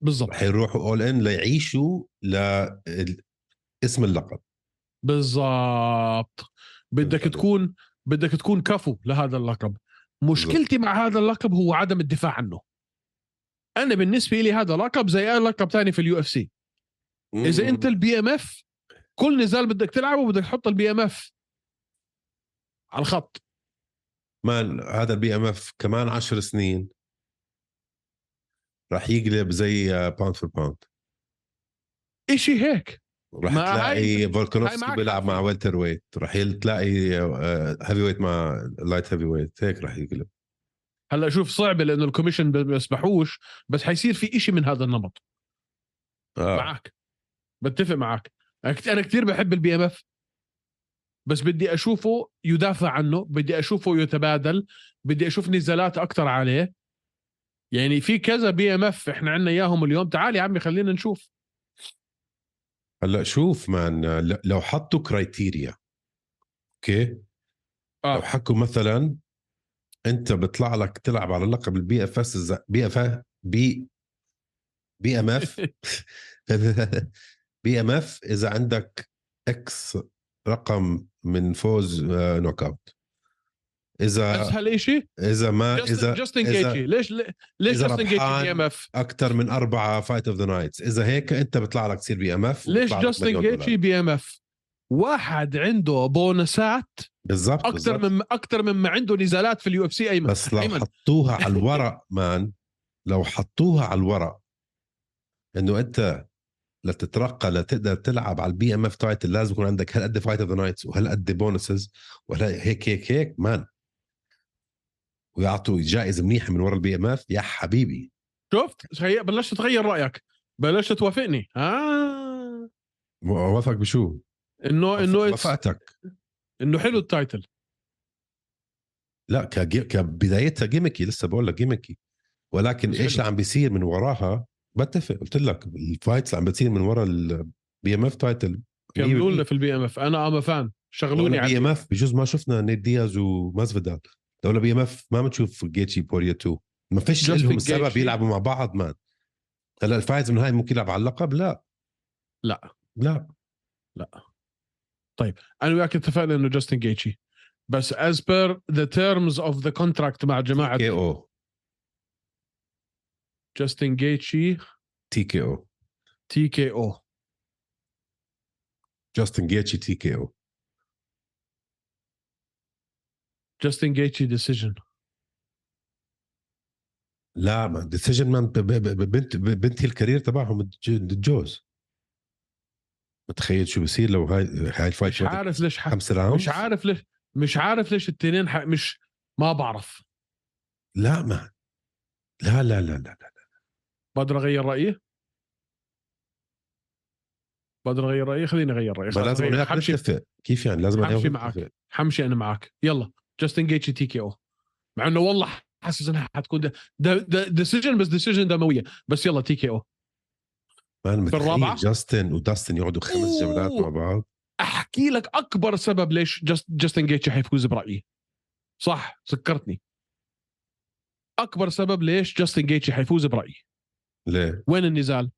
بالضبط. راح يروحوا all in ليعيشوا لاسم اللقب. بالضبط. بدك. تكون بدك تكون كفو لهذا اللقب. مشكلتي مع هذا اللقب هو عدم الدفاع عنه. أنا بالنسبة لي هذا لقب زي أي لقب ثاني في ال UFC. إذا أنت ال BMF كل نزال بدك تلعبه بدك تحط ال BMF على الخط. man هذا ال BMF كمان عشر سنين. راح يقلب زي pound for pound اشي هيك. راح تلاقي فولكانوفسكي بيلعب مع. welterweight راح تلاقي heavyweight مع light heavyweight هيك راح يقلب هلأ شوف صعبه لأنه ال commission بيسمحوش بس حيصير في إشي من هذا النمط. آه. معك. بتفق معك. أنا كثير بحب ال BMF بس بدي أشوفه يدافع عنه بدي أشوفه يتبادل بدي أشوف نزالات أكثر عليه. يعني في كذا BMF إحنا عندنا إياهم اليوم. تعال يا عمي خلينا نشوف. هلأ شوف man لو حطوا criteria okay؟ لو آه حكوا مثلا أنت بيطلع لك تلعب على لقب البي اف اس بي اف بي بي ام اف بي ام اف إذا عندك X رقم من فوز آه، knockout إذا اسهل شيء إذا ما إذا جاستن جيتشي ليش ليش جاستن جيتشي BMF؟ أكثر من أربعة fight of the nights إذا هيك أنت بيطلع لك تصير BMF ليش جاستن جيتشي BMF؟ واحد عنده بونسات بالضبط أكثر. من أكثر مما عنده نزالات في ال UFC أيمن. بس لو أيمن. حطوها على الورق man لو حطوها على الورق إنه أنت لتترقى لتقدر تلعب على ال BMF title لازم يكون عندك هالقد fight of the nights وهالقد bonuses وهلا هيك هيك هيك man. ويعطوا جائزة منيحة من ورا ال BMF يا حبيبي. شفت؟ بلشت تغير رأيك. بلشت توافقني. آه. وافق بشو؟ انه إنه وافقتك. إنه حلو ال title. لا كجي... كبدايتها gimmicky لسه بقول لك gimmicky ولكن إيش. اللي عم بيصير من وراها؟ بتفق. قلت لك ال fights اللي عم بتصير من ورا ال BMF title كملوا لنا في البي ام اف أنا أم فان. شغلوني على ام اف بجوز ما شفنا نيد دياز ومازفيدال لولا بي ام اف ما بنشوف جيتشي بوريا 2 ما فيش لهم سبب. يلعبوا مع بعض مان هلأ الفايز من هاي ممكن يلعب على اللقب؟ لا. لا. لا. أنا وياك اتفقنا إنه جاستن جيتشي بس as per the terms of the contract مع جماعة كي أو جاستن جيتشي TKO تي كي أو جاستن جيتشي تي كي أو جاستن جيتشي decision لا ما decision man بنت بنتهي ال career تبعهم الج- الجوز. متخيل شو بصير لو هاي هاي ال fight مش عارف ليش. خمس round مش عارف ليش مش عارف ليش التنين. مش ما بعرف. لا ما لا لا لا لا, لا. بقدر اغير رأيي؟ بقدر اغير رأيي؟ خليني أغير رأيي. ما لازم حمشي. كيف يعني؟ لازم حمشي معك. حمشي أنا معك. يلا. جاستن جيتشي TKO مع إنه والله حاسس إنها حتكون ده decision بس decision دموية. بس يلا TKO متخيل الرابعة؟ جاستن وداستن يقعدوا خمس. جولات مع بعض. أحكي لك أكبر سبب ليش جاست جاستن جيتشي حيفوز برأيي. صح سكرتني. أكبر سبب ليش جاستن جيتشي حيفوز برأيي. ليه؟ وين النزال؟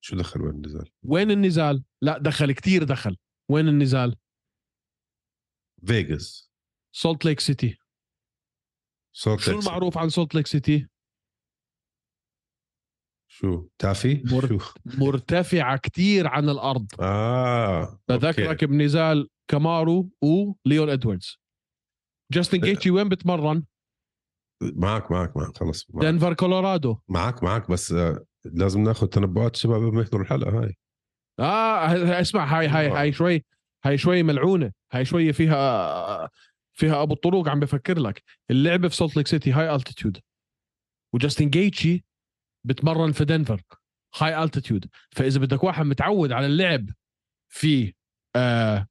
شو دخل وين النزال؟ وين النزال؟ لا دخل كتير دخل. وين النزال؟ فيغاس سولت ليك سيتي صوت شو المعروف عن سولت ليك سيتي شو؟ تافي؟ مر- شو؟ مرتفعة كتير عن الأرض. آه بذكرك. بنزال كامارو وليون ادواردز جاستن جيتشي وين بتمرن؟ معك معك معك. خلص معك, دنفر كولورادو معك معك بس آه، لازم ناخذ تنبؤات الشباب قبل ما يحضروا الحلقة هاي. آه اسمع هاي هاي آه. هاي شوي. هاي شوي ملعونة هاي شوي فيها فيها أبو الطرق عم بفكر لك. اللعبة في سولت ليك سيتي high altitude وجاستن جيتشي بتمرن في دنفر high altitude فإذا بدك واحد متعود على اللعب في آه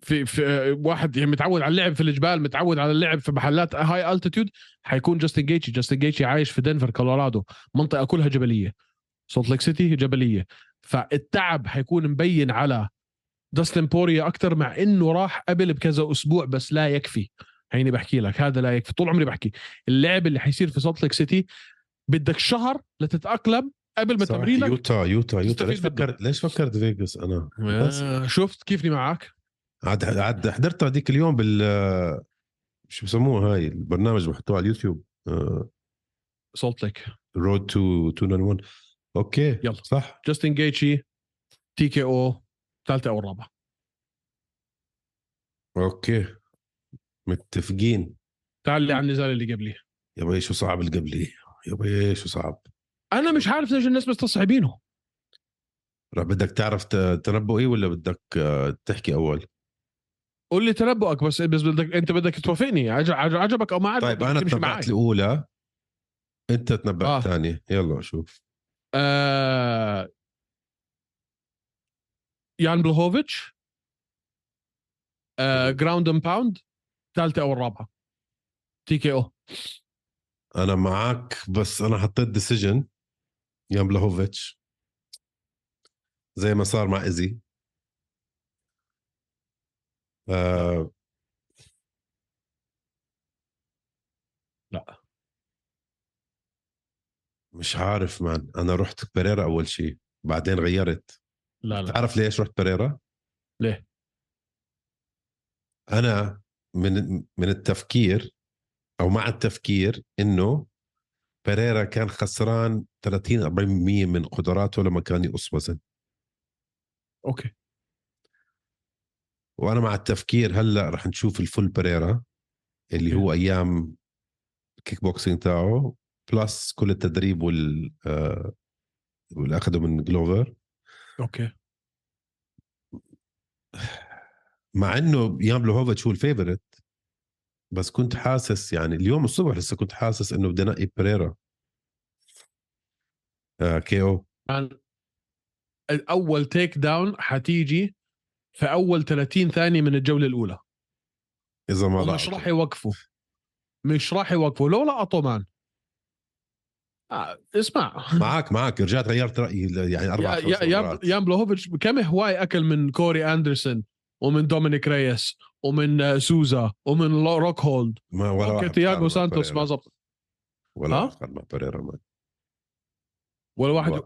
في في آه، واحد يعني متعود على اللعب في الجبال متعود على اللعب في محلات high altitude حيكون جاستن جيتشي جاستن جيتشي عايش في دنفر كولورادو منطقة كلها جبلية. سولت ليك سيتي جبلية. فالتعب حيكون مبين على داستن بوريا أكثر مع إنه راح قبل بكذا أسبوع بس لا يكفي. هيني بحكي لك هذا لا يكفي طول عمري بحكي. اللعب اللي حيصير في سولت ليك سيتي بدك شهر لتتأقلم قبل ما تمرينك يوتا يوتا يوتا. ليش. فكرت ليش فكرت فيجاس؟ أنا آه، شفت كيفني معك. عاد عاد حضرتها هذيك اليوم بال شو بسموها هاي؟ البرنامج بحطوه على اليوتيوب. سولت ليك road to 291 okay يلا. صح. جاستن جيتشي TKO ثالثة أو الرابعة. okay. متفقين. تعال لي على النزال اللي قبلي. يا بي شو صعب اللي قبلي؟ يا بي شو صعب؟ أنا مش عارف ليش الناس مستصعبينه. رح بدك تعرف تنبؤي ولا بدك آه، تحكي أول؟ قول لي تنبؤك بس بس بدك أنت بدك توافقني. عج- عج- عجبك أو ما عجبك طيب أنا. تنبأت الأولى أنت تنبأت آه. الثانية. يلا شوف. آه... يان بلوهوفيتش آه... ground and pound ثالثة أو الرابعة. TKO. أنا معك بس أنا حطيت decision يان بلاهوفيتش زي ما صار مع ايزي آه لا. مش عارف man أنا رحت بيريرا أول شيء بعدين غيرت. لا لا. تعرف ليش رحت بيريرا ليه؟ أنا من من التفكير أو مع التفكير إنه بيريرا كان خسران 30 40% من قدراته لما كان يقص وزن. okay. وأنا مع التفكير هلأ رح نشوف ال full بيريرا اللي هو أيام كيك بوكسينج تاعه. plus كل التدريب وال آه، واللي اخذه من جلوفر okay. مع إنه يان بلوهوفيتش هو ال favorite بس كنت حاسس يعني اليوم الصبح لسه كنت حاسس إنه بدي انقي بيريرا آه KO اول takedown حتيجي في أول 30 ثانية من الجولة الأولى. إذا ما لقطه. راح يوقفوا مش راح يوقفوا لو لقطوا مان. آه اسمع معك معك رجعت غيرت رأيي يعني أربع يا يا يان بلوهوفيتش كم هواي أكل من كوري أندرسون ومن دومينيك ريس ومن آه، سوزا ومن روك هولد ما ولا واحد تياغو سانتوس. ما زبط ولا؟ واحد مع بيريرا مان. ولا واحد.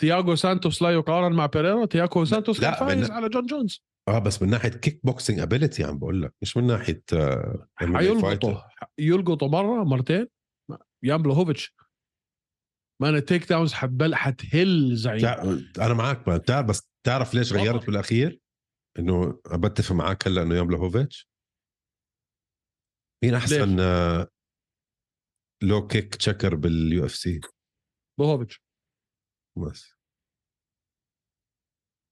تياغو سانتوس لا يقارن مع بيريرا تياغو سانتوس لا، كان فايز من- على جون جونز آه بس من ناحية kickboxing ability عم بقول لك مش من ناحية آه حيلقطوا fighter. يلقطوا مرة مرتين يان بلوهوفيتش man ال takedowns حتبل حتهل زعيم. أنا معك. تعرف بس تعرف ليش. غيرت بالأخير؟ إنه بتفق معك هلأ إنه يان بلوهوفيتش مين أحسن آه low kick checker بال UFC؟ بلوهوفيتش بس.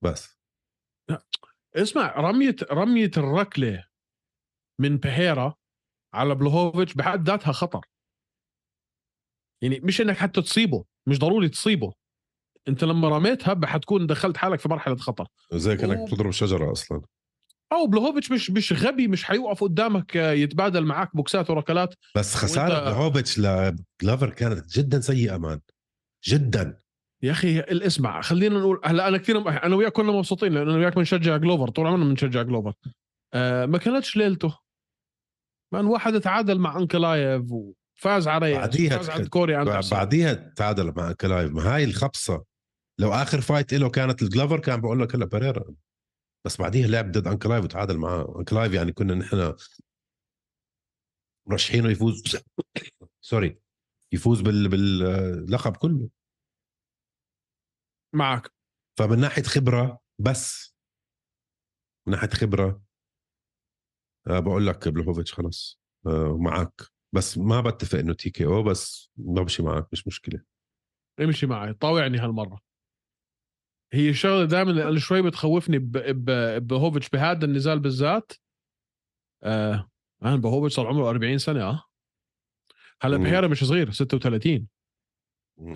بس. اسمع رمية رمية الركلة من بهيرا على بلوهوفيتش بحد ذاتها خطر. يعني مش إنك حتى تصيبه مش ضروري تصيبه. أنت لما رميتها حتكون دخلت حالك في مرحلة خطر. زي كأنك أوه. تضرب شجرة أصلا. أو بلوهوفيتش مش مش غبي مش حيوقف قدامك آه، يتبادل معك بوكسات وركلات. بس خسارة وأنت- بلوهوفيتش لجلافر كانت جدا سيئة man. جدا. يا أخي الإسمع خلينا نقول هلا أنا كثير أنا وياك كنا مبسوطين لأنه أنا وياك بنشجع جلوفر طول عمرنا بنشجع جلوفر. آه ما كانتش ليلته. من واحد تعادل مع أنكلايف وفاز على ريس بعديها وفاز على كوري أندرسون. بعديها تعادل مع كلايف. ما هاي الخبصة. لو آخر fight له كانت الجلافر كان بقول لك هلا بيريرا. بس بعديها لعب ضد انكلايف وتعادل معاه. انكلايف يعني كنا نحن مرشحينه يفوز. sorry يفوز بال... باللقب كله. معك. فمن ناحية خبرة بس. من ناحية خبرة أه بقول لك بلوفيتش خلص أه معك بس ما بتفق إنه TKO بس بمشي معك مش مشكلة. امشي معي طاوعني هالمرة. هي الشغلة دائما اللي شوي بتخوفني ب- ب- بهوفيتش بهذا النزال بالذات آه أنا بهوفيتش صار عمره 40 سنة آه. هلأ. بحيرة مش صغير 36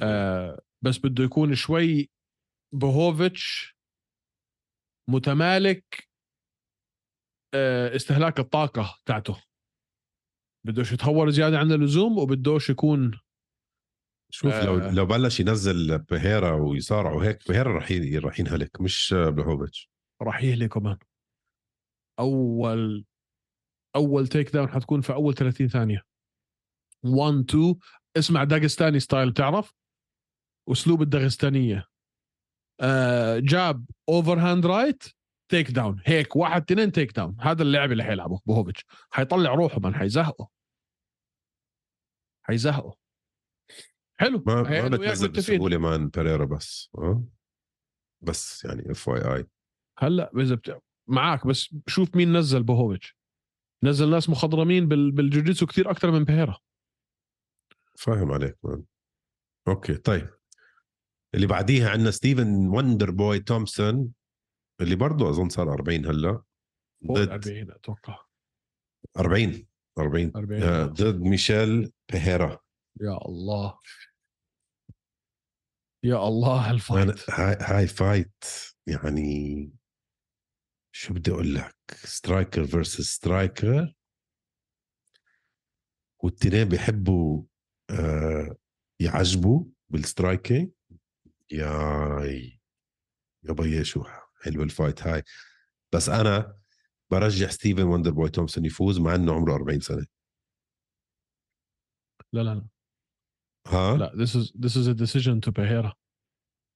آه بس بده يكون شوي بهوفيتش متمالك آه استهلاك الطاقة تاعته. بدوش يتهور زياده عن اللزوم وبدوش يكون شوف لو آه. لو بلش ينزل بهيرا ويصارع وهيك بهيرا رح ي- رح ينهلك مش بلوفيتش راح يهلك كمان. أول أول takedown حتكون في أول 30 ثانية. 1 2 اسمع داغستاني style بتعرف؟ أسلوب الداغستانية. آه جاب overhand right takedown هيك واحد اثنين takedown هذا اللعب اللي حيلعبه بوهوفيتش حيطلع روحه من حيزهقه. حيزهقه حلو ما ما وياك بتنزل. بسهولة man بيريرا بس آه؟ بس يعني FYI هلأ إذا بت... معك بس شوف مين نزل بوهوفيتش نزل ناس مخضرمين بال... بالجوجيتسو كثير أكثر من بيهيرا فاهم عليك man okay طيب. اللي بعديها عندنا ستيفن وندر بوي تومسون اللي برضه أظن صار 40 هلأ. فوق ال ضد 40 أتوقع. 40 40 40 آه، ضد ميشيل بيهيرا. يا الله. يا الله هال fight هاي هاي fight يعني شو بدي أقول لك؟ striker versus striker والتنين بيحبوا آه يعجبوا بال striking ياي. يا بيي شو حلوة ال fight هاي. بس أنا برجح ستيفن وندر بوي تومسون يفوز مع إنه عمره 40 سنة. لا لا لا. ها؟ لا this is this is a decision to Pereira.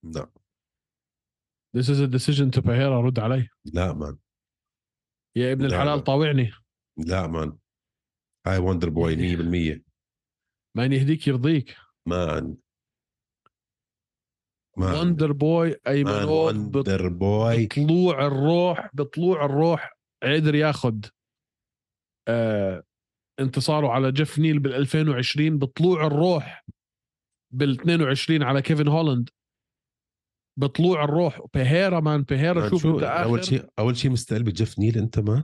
لا. This is a decision to Pereira رد علي. لا man يا ابن لا، الحلال لا. طاوعني. لا man هاي وندر بوي 100% ما يهديك يرضيك. man man وندر بوي man ايمنوف بط- وندر بوي بطلوع الروح بطلوع الروح. قدر ياخذ آه انتصاره على جيف نيل بال 2020 بطلوع الروح بال 22 على كيفن هولاند بطلوع الروح بيهيرا مان بيهيرا شوف شو أنت آخر أول شيء أول شيء مستقل بجيف نيل أنت مان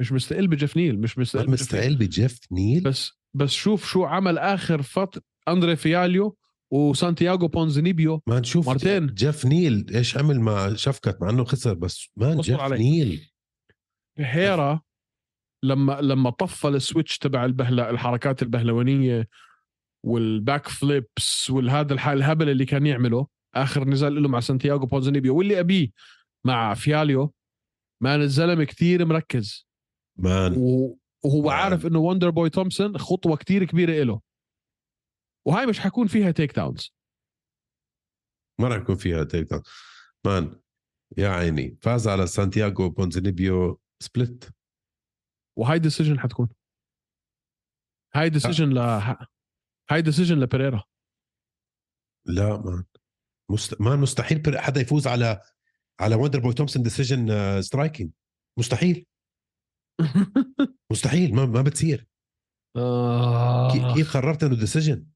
مش مستقل بجيف نيل مش مستقل ما. مستقل بجيف نيل بس بس شوف شو عمل آخر فتره أندري فياليو وسانتياغو بونزينيبيو ما نشوف مرتين. جيف نيل إيش عمل مع شفكت مع إنه خسر بس اصبر جيف. نيل بيريرا لما لما طفى ال switch تبع البهله الحركات البهلوانية وال back flips والهذا الح- الهبل اللي كان يعمله آخر نزال له مع سانتياغو بونزينيبيو واللي قبليه مع فياليو man الزلمه كتير مركز. man. وهو man. عارف إنه وندر بوي تومسون خطوة كتير كبيرة له وهاي مش حيكون فيها takedowns ما راح يكون فيها takedown man يا عيني فاز على سانتياغو بونزينيبيو split. وهاي decision حتكون. هاي decision ل هاي decision لبيريرا لا man مست... man مستحيل حدا يفوز على على وندر بوي تومسون decision striking مستحيل. مستحيل ما ما بتصير. آه. كيف قررت إنه decision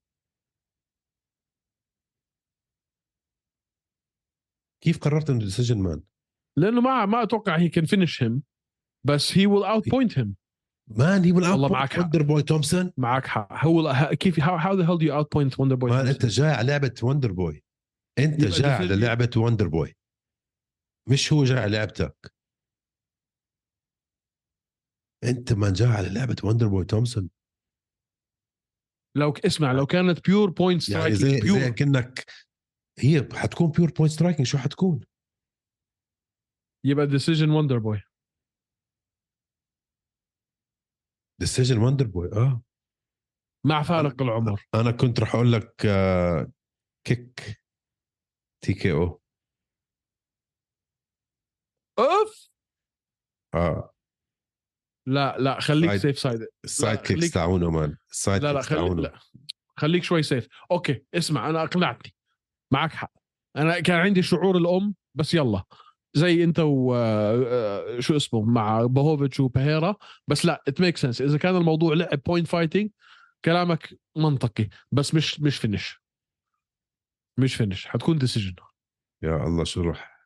كيف قررت إنه decision man لأنه ما ما أتوقع he can finish him بس he will outpoint him man هي والله والله معك. وندر بوي تومسون معك حق. هو كيف how the hell you outpoint وندر بوي man انت جاي على لعبة وندر بوي انت جاي على لعبة وندر بوي مش هو جاي على لعبتك. انت ما جاي على لعبة وندر بوي تومسون لو اسمع لو كانت pure point يعني striking زي زي بيور كأنك هي حتكون pure point striking شو حتكون؟ يبقى decision وندر بوي decision وندر بوي آه. مع فارق العمر. أنا كنت رح أقول لك آه kick TKO أوف! آه. لا لا خليك side- safe side ال side kicks تاعونه man ال side لا لا خلي لا. خليك شوي سيف أوكي اسمع أنا أقنعتني. معك حق. أنا كان عندي شعور الأم بس يلا. زي انت و آه، شو اسمه مع بوهوفيتش وبهيرا بس لا ات ميك سنس إذا كان الموضوع لعب بوينت فايتنج كلامك منطقي. بس مش مش فينش مش فينش حتكون ديسيجن يا الله شو روح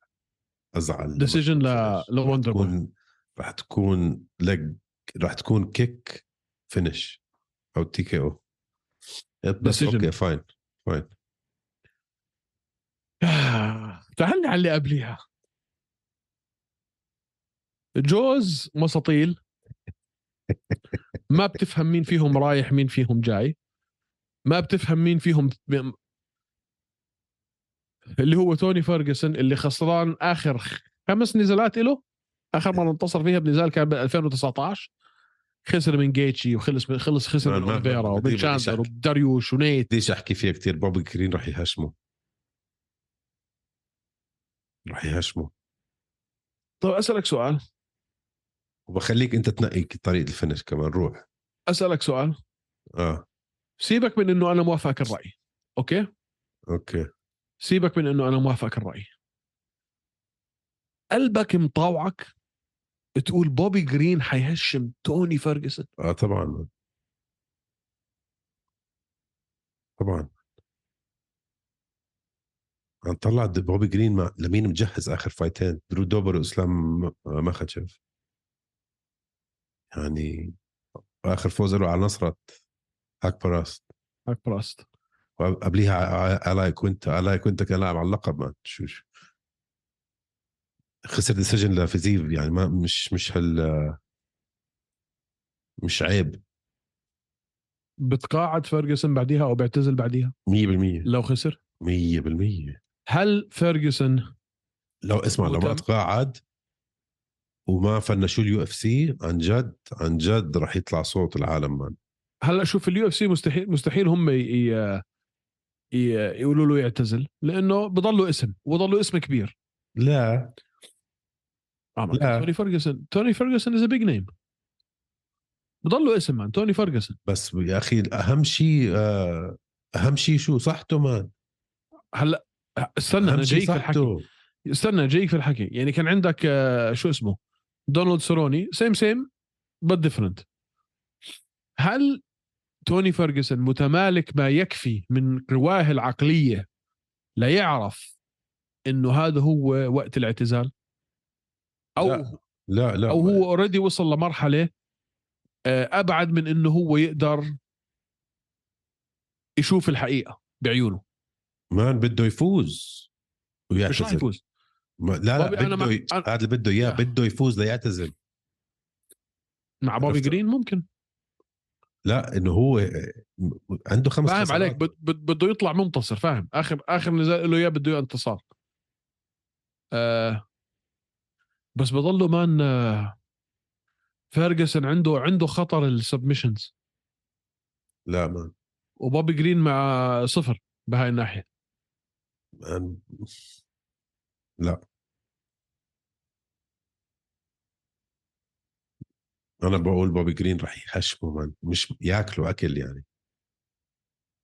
أزعل ديسيجن ل. لوندر بوي تكون رح تكون لج رح تكون kick finish أو TKO بس. okay fine fine تعال على اللي قبليها. جوز مساطيل ما بتفهم مين فيهم رايح مين فيهم جاي. ما بتفهم مين فيهم اللي هو توني فيرجسون اللي خسران آخر خمس نزالات له آخر مرة انتصر فيها بنزال كان ب 2019 خسر من جيتشي وخلص من خلص خسر من اوليفيرا ومن شاندر شك. وداريوش ونيت. بديش احكي فيها كثير بوبي جرين رح يهشمه رح يهشمه طيب أسألك سؤال. وبخليك أنت تنقي طريقة ال finish كمان. روح. أسألك سؤال. آه. سيبك من إنه أنا موافقك الرأي. okay؟ okay. سيبك من إنه أنا موافقك الرأي. قلبك مطاوعك تقول بوبي جرين حيهشم توني فيرجسون آه طبعا. طبعا. عم طلع بوبي جرين مع لمين مجهز آخر fight ين؟ درو دوبر وإسلام م- مخاتشف. يعني آخر فوز له على نصرت هاك براست. هاك براست. وقبليها ألاي كوينتا ألاي كوينتا كان لاعب على اللقب ما شو شو. خسر decision لفيزيف يعني ما مش مش هال مش عيب. بتقاعد فيرجسون بعديها أو بيعتزل بعديها؟ 100% لو خسر؟ 100% هل فيرجسون لو اسمع لو ما. تقاعد وما فنشوا ال UFC عن جد عن جد رح يطلع صوت العالم man. هلأ شوف ال UFC مستحيل مستحيل هم ي... يقولوا له يعتزل لأنه بضله اسم وبضله اسم كبير. لا. آه ما لا. توني فيرجسون توني فيرجسون is big name بضله اسم man. توني فيرجسون بس يا أخي أهم شيء آه، أهم شيء شو؟ صحته man. هلأ استنى أنا جايك في الحكي. استنى جايك في الحكي. يعني كان عندك آه، شو اسمه؟ دونالد سيروني same same بس different هل توني فيرجسون متمالك ما يكفي من قواه العقلية ليعرف إنه هذا هو وقت الاعتزال؟ أو لا. لا لا. أو هو already وصل لمرحلة آه، أبعد من إنه هو يقدر يشوف الحقيقة بعيونه. مان بده يفوز مش راح ويعتزل يفوز؟ ما- لا لا بده ما- ي... هذا اللي بده إياه آه. بده يفوز ليعتزل. مع بوبي. جرين ممكن. لا إنه هو آه، عنده خمس فاهم خسارات. عليك بد- بد- بده يطلع منتصر فاهم. اخر آخر نزال له إياه بده إياه انتصار. آه بس بضله مان آه فيرجسون عنده عنده خطر ال submissions لا مان وبوبي جرين معه صفر بهاي الناحية. لا. أنا بقول بوبي جرين رح يهشمه مان مش ياكلوا أكل يعني.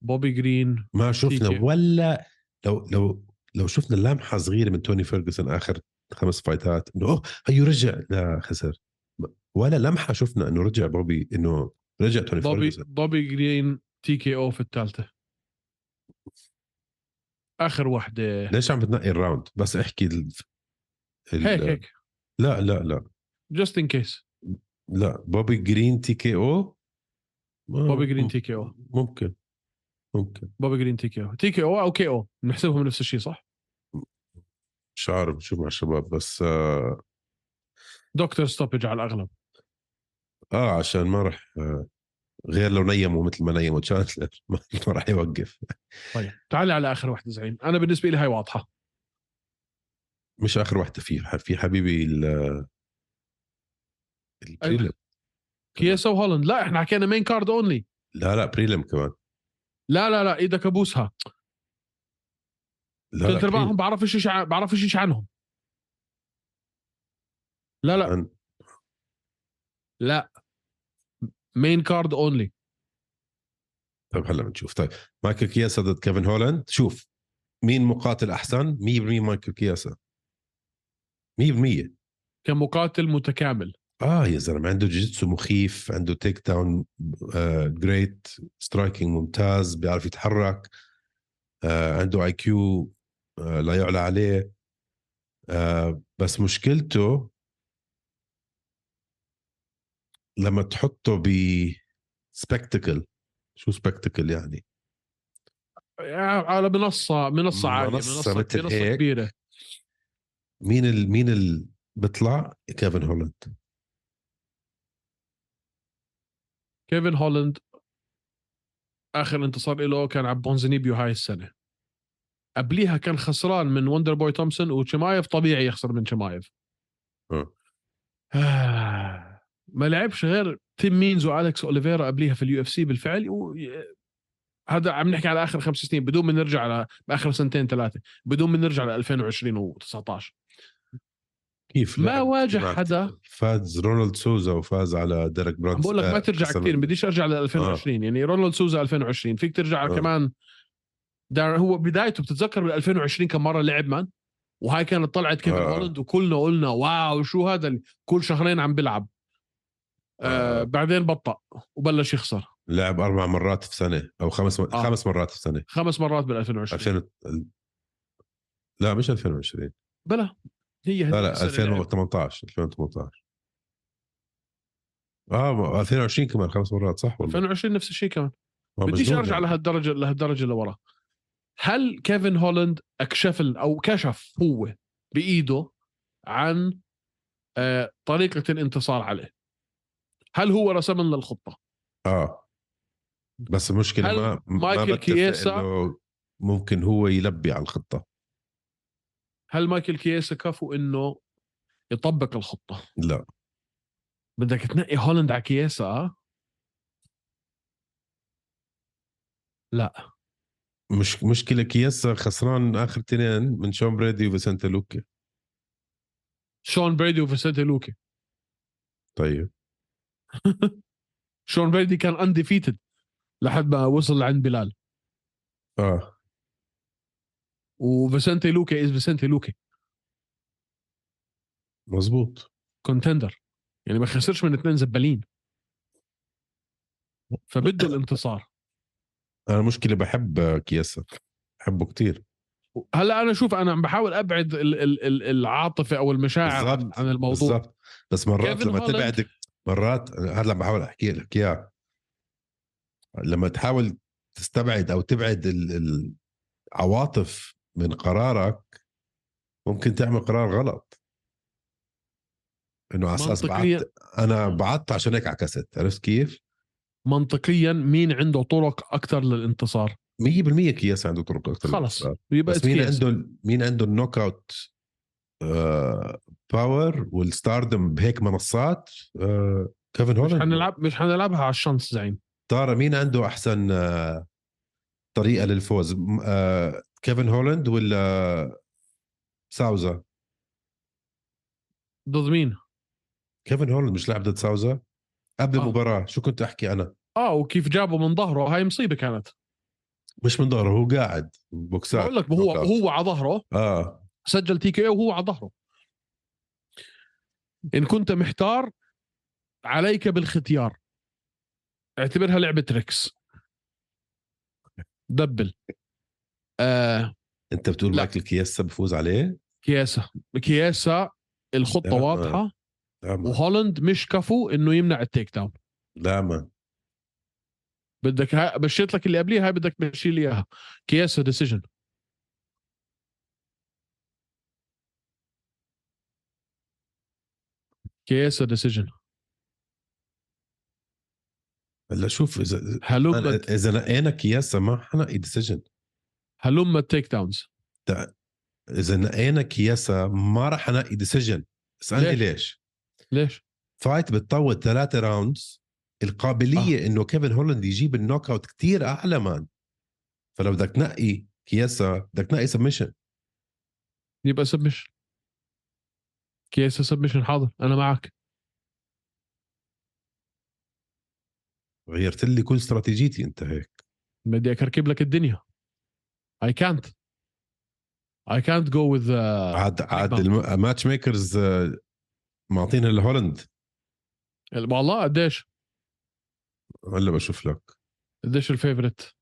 بوبي جرين ما شفنا تي كي. ولا لو لو لو شفنا لمحة صغيرة من توني فيرجسون آخر خمس fight ات إنه أوه هيو رجع. لا خسر. ولا لمحة شفنا إنه رجع بوبي إنه رجع توني بوبي فيرجسون بوبي جرين TKO في الثالثة. آخر وحدة. ليش عم بتنقي ال round بس احكي ال... ال... هيك هيك. لا لا لا. just in case لا بوبي جرين TKO؟ بوبي جرين TKO. ممكن ممكن. بوبي جرين تي كي أو. تي كي أو أو كي أو. بنحسبهم نفس الشيء صح؟ مش عارف بشوف مع الشباب بس آه, doctor stoppage على الأغلب. آه عشان ما رح آه غير لو نيموا مثل ما نيموا تشاندلر ما راح يوقف. طيب تعال على آخر وحده زعيم. أنا بالنسبة لي هاي واضحة. مش آخر واحدة في في حبيبي ال ال prelim أيوة. كياسا وهولاند لا إحنا حكينا main card only لا لا prelim كمان. لا لا لا إيدك ابوسها لا ثلاث لا أرباعهم بعرفش عن- بعرفش شيء عنهم. لا لا. prelim. لا. main card only طيب هلا بنشوف. طيب مايكل كياسا ضد كيفن هولاند. شوف مين مقاتل أحسن؟ 100% مايكل كياسا. 100% كمقاتل متكامل. آه يا زلمة عنده jiu-jitsu مخيف عنده takedown great striking ممتاز بيعرف يتحرك آه عنده IQ آه لا يعلى عليه. آه بس مشكلته لما تحطه ب spectacle شو spectacle يعني؟ على منصة منصة عالية منصة منصة, منصة هيك. كبيرة. مين ال مين ال بيطلع؟ كيفن هولاند. كيفن هولاند آخر انتصار له كان على بونزينيبيو هاي السنة. قبليها كان خسران من وندر بوي تومسون وشيمايف طبيعي يخسر من شيمايف. آه. ما لعبش غير تيم مينز والكس أوليفيرا قبليها في ال UFC بالفعل و... هذا عم نحكي على آخر خمس سنين بدون ما نرجع على بآخر سنتين ثلاثة بدون ما نرجع ل 2020 و19 كيف ما واجه حدا. فاز رونالدو سوزا وفاز على ديريك برانسون عم بقول لك ما آه، ترجع خسر- كثير بديش أرجع ل 2020 يعني رونالدو سوزا 2020 فيك ترجع آه. كمان دار هو بدايته بتتذكر بال 2020 كم مرة لعب مان؟ وهاي كانت طلعت كيفن آه. وكلنا قلنا wow شو هذا كل شهرين عم بيلعب. آه آه. بعدين بطأ وبلش يخسر. لعب أربع مرات في سنة أو خمس آه. خمس مرات في سنة. خمس مرات بال 2020 2000 لا مش 2020 بلا. هي لا لا السنة لعب. 2018 2018 آه 2020 كمان خمس مرات صح والله 2020 نفس الشيء كمان. آه، بديش أرجع يعني. لهالدرجه لهالدرجة اللي ورا. هل كيفن هولاند اكشف أو كشف هو بإيده عن آه، طريقة الانتصار عليه؟ هل هو رسم لنا الخطه آه. بس المشكلة ما ما مايكل بتفق كييسا- ممكن هو يلبي على الخطة. هل مايكل كياسا كفو إنه يطبق الخطة؟ لا. بدك تنقي هولاند على كياسا؟ لا. مش مشكلة كياسا خسران آخر تنين من شون برادي وفيسنتي لوكي. شون برادي وفيسنتي لوكي. طيب. شون برادي كان undefeated لحد ما وصل لعند بلال. آه. وفيسنتي لوكي is فيسنتي لوكي. مزبوط contender يعني ما خسرش من اثنين زبالين. فبده الانتصار. أنا مشكلة بحب كياسا. بحبه كتير. هلأ أنا شوف أنا عم بحاول أبعد ال- ال- ال- العاطفة أو المشاعر عن, بالضبط عن الموضوع. بالضبط. بس مرات لما تبعدك مرات هذا اللي بحاول أحكي لك اياه لما تحاول تستبعد أو تبعد ال- العواطف من قرارك ممكن تعمل قرار غلط إنه على أساس. بعت أنا بعت عشان هيك عكست عرفت كيف؟ منطقيا مين عنده طرق أكثر للانتصار 100% كياس عنده طرق أكثر خلص يبقى بس مين. عنده مين عنده ال knockout آه power وال stardom بهيك منصات آه كيفن مش هولاند حنلعب مش حنلعبها على ال chance زعيم ترى مين عنده أحسن آه طريقة للفوز. آه كيفن هولاند ولا ساوزا؟ ضد مين؟ كيفن هولاند مش لعب ضد ساوزا؟ قبل آه. المباراة شو كنت أحكي أنا؟ آه وكيف جابه من ظهره. هاي مصيبة كانت. مش من ظهره هو قاعد بوكسات. بقول لك هو. هو على ظهره. آه. سجل تي كي وهو على ظهره. إن كنت محتار عليك بالختيار. اعتبرها لعبة ريكس دبل. آه انت بتقول لا. مايكل كياسا بفوز عليه؟ كياسا. كياسا الخطة لا، ما- واضحة. ما وهولند مش كفو إنه يمنع التيك داون. لا ما بدك ها بشيت لك اللي قبليها هاي بدك تمشي لي إياها. كياسا decision كياسا decision هلا شوف إذا هلم أنا- إذا نقينا كياسا ما حنقي decision هلم ال takedowns إذا نقينا كياسا ما راح انقي ديسيجن اسألني ليش؟ ليش؟ ليش؟ فايت بتطول ثلاثة rounds القابلية آه. إنه كيفن هولاند يجيب ال knockout كثير أعلى man فلو بدك تنقي كياسا بدك تنقي submission يبقى submission كياسا submission حاضر. أنا معك. غيرت لي كل استراتيجيتي انت هيك. بدي أكركب لك الدنيا. اي كانت اي كانت جو وذ عاد عاد. ال matchmakers آه، معطينها لهولند. والله قديش؟ هلا بشوف لك. قديش ال favorite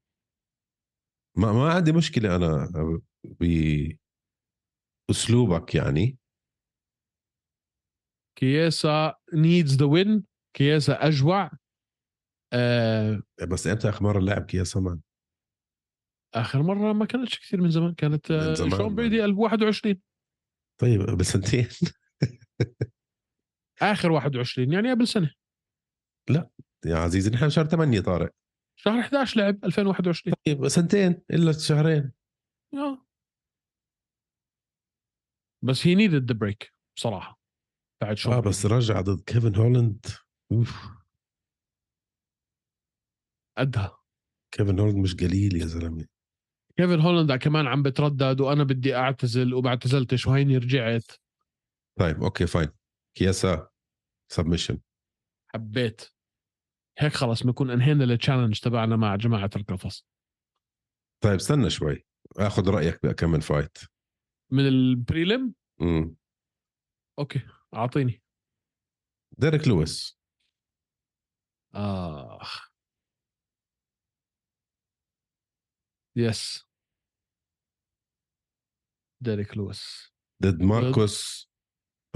ما ما عندي مشكلة أنا بأسلوبك يعني. كياسا needs the win كياسا أجوع. آه. بس إمتى آخر مرة لعب كياسا man آخر مرة ما كانتش كثير من زمان كانت من زمان. شون بريدي 2021 طيب بسنتين آخر 21 يعني قبل سنة. يا عزيزي نحن شهر 8 طارق. شهر 11 لعب 2021 طيب سنتين إلا شهرين. آه. بس هي needed the break بصراحة بعد شون آه بس رجع ضد كيفن هولاند. أوف. قدها. كيفن هولاند مش قليل يا زلمة. كيفن هولاند كمان عم بتردد وأنا بدي أعتزل وما اعتزلتش وهيني رجعت. طيب okay fine كياسا submission حبيت. هيك خلص بنكون انهينا ال challenge تبعنا مع جماعة القفص طيب استنى شوي. آخذ رأيك بكم من fight من ال prelim امم okay أعطيني. ديريك لويس آخ. yes ديريك لويس ضد ماركوس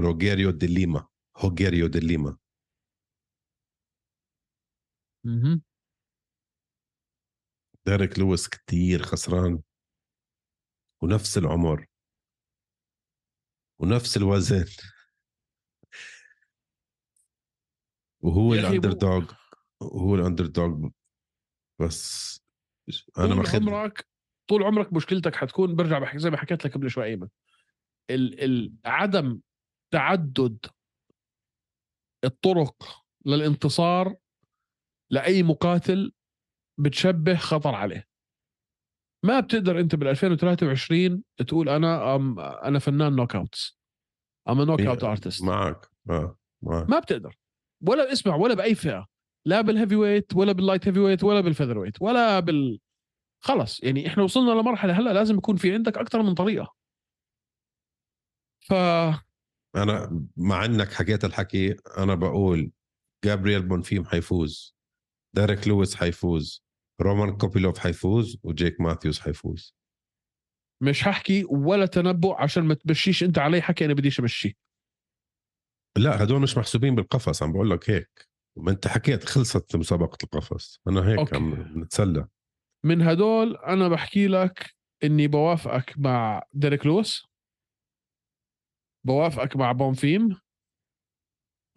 روجيريو دي ليما روجيريو دي ليما أها ديريك لويس كتير خسران. ونفس العمر. ونفس الوزن. وهو ال underdog وهو ال underdog بس أنا طول عمرك طول عمرك مشكلتك حتكون برجع بحكي زي ما حكيت لك قبل شوي أيمن ال ال عدم تعدد الطرق للانتصار لأي مقاتل بتشبه خطر عليه. ما بتقدر أنت بال 2023 تقول أنا أم أنا فنان knockouts I'm a knockout artist معك معك ما بتقدر ولا اسمع ولا بأي فئة. لا بال heavyweight ولا بال light heavyweight ولا بال featherweight ولا بال خلص يعني إحنا وصلنا لمرحلة هلأ لازم يكون في عندك أكثر من طريقة. ف أنا مع إنك حكيت الحكي أنا بقول جابرييل بونفيم حيفوز ديريك لويس حيفوز رومان كوبيلوف حيفوز وجيك ماثيوس حيفوز. مش هحكي ولا تنبؤ عشان ما تمشيش أنت علي حكي أنا بديش امشي لا هدول مش محسوبين بالقفص عم بقول لك هيك. ما انت حكيت خلصت مسابقة القفص. أنا هيك okay. عم نتسلى. من هدول أنا بحكي لك إني بوافقك مع ديريك لويس. بوافقك مع بونفيم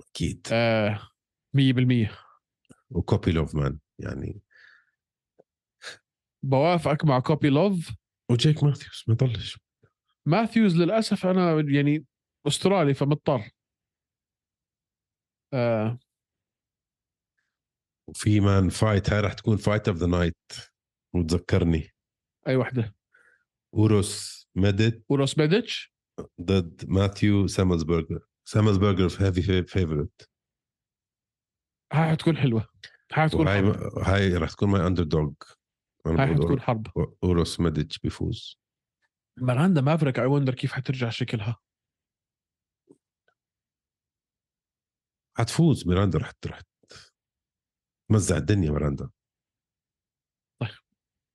أكيد. آه 100% وكوبيلوف man يعني. بوافقك مع كوبيلوف. وجيك ماثيوس ما يضلش. ماثيوز للأسف أنا يعني أسترالي فمضطر. آه. وفي main fight هاي رح تكون fight of the night وتذكرني أي وحدة؟ أوروس ميديتش أوروس ميديتش ضد ماثيو ساملزبرجر ساملزبرجر في heavy favorite هاي حتكون حلوة. هاي حتكون حرب. هاي رح تكون my underdog هاي حتكون حرب. أوروس ميديتش بيفوز ميراندا مافريك I wonder كيف حترجع شكلها. حتفوز ميراندا رح رح تمزع الدنيا ميراندا.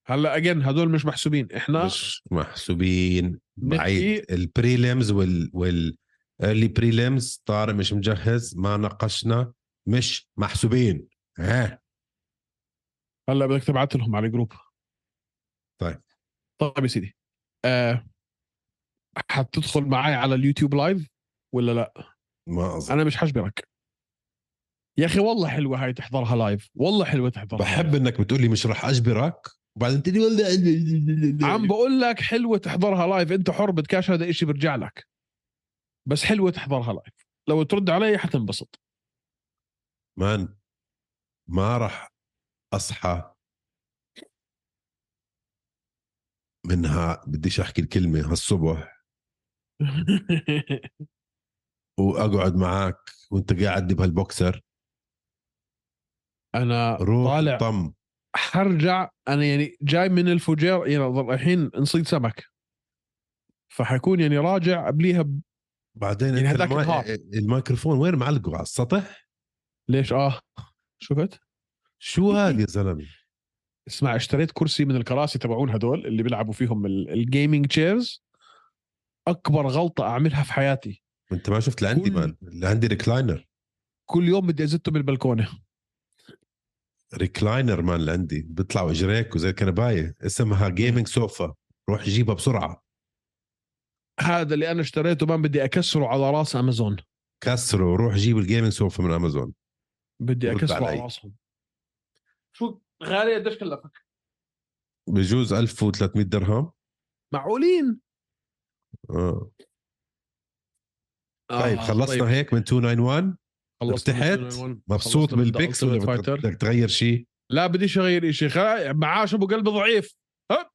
هلأ again هدول مش محسوبين. إحنا مش محسوبين. بعيد. ال prelims وال وال prelims طارق مش مجهز. ما ناقشنا. مش محسوبين. ها. هلأ بدك تبعت لهم على ال group طيب. طيب يا سيدي. آه حتدخل معي على اليوتيوب live ولا لأ؟ ما أظن. أنا مش حجبرك يا أخي والله حلوة هاي تحضرها live والله حلوة تحضرها بحب. إنك بتقولي مش رح أجبرك وبعدين تقولي والله عم بقول لك حلوة تحضرها live أنت حر بدكاش هذا إشي برجع لك. بس حلوة تحضرها live لو ترد علي حتنبسط. man ما راح أصحى منها بديش أحكي الكلمة هالصبح. وأقعد معك وأنت قاعد بهالبوكسر. أنا روح طالع طم. حرجع أنا يعني جاي من الفجير يعني رايحين نصيد سمك. فحيكون يعني راجع قبليها ب... بعدين يعني. النهار. الميكروفون وين معلقه؟ على السطح؟ ليش؟ آه. شفت شو هذا يا زلمة؟ اسمع اشتريت كرسي من الكراسي تبعون هدول اللي بيلعبوا فيهم ال gaming chairs أكبر غلطة أعملها في حياتي. أنت ما شفت لعندي كل- man اللي عندي recliner كل يوم بدي ازته بالبلكونه recliner man اللي عندي بيطلعوا إجريك وزي الكنباية اسمها gaming sofa روح جيبها بسرعة. هذا اللي أنا اشتريته ما بدي أكسره على رأس أمازون. كسره روح جيب ال gaming sofa من أمازون. بدي أكسره علي. على رأسهم. شو غالي قديش كلفك بجوز 1300 درهم. معقولين؟ آه. طيب آه، خلصنا هيك من 291 خلصنا من ارتحت 291. مبسوط بالبيكس ولا بدك تغير شيء لا بديش أغير شيء. معاش أبو قلب ضعيف. هب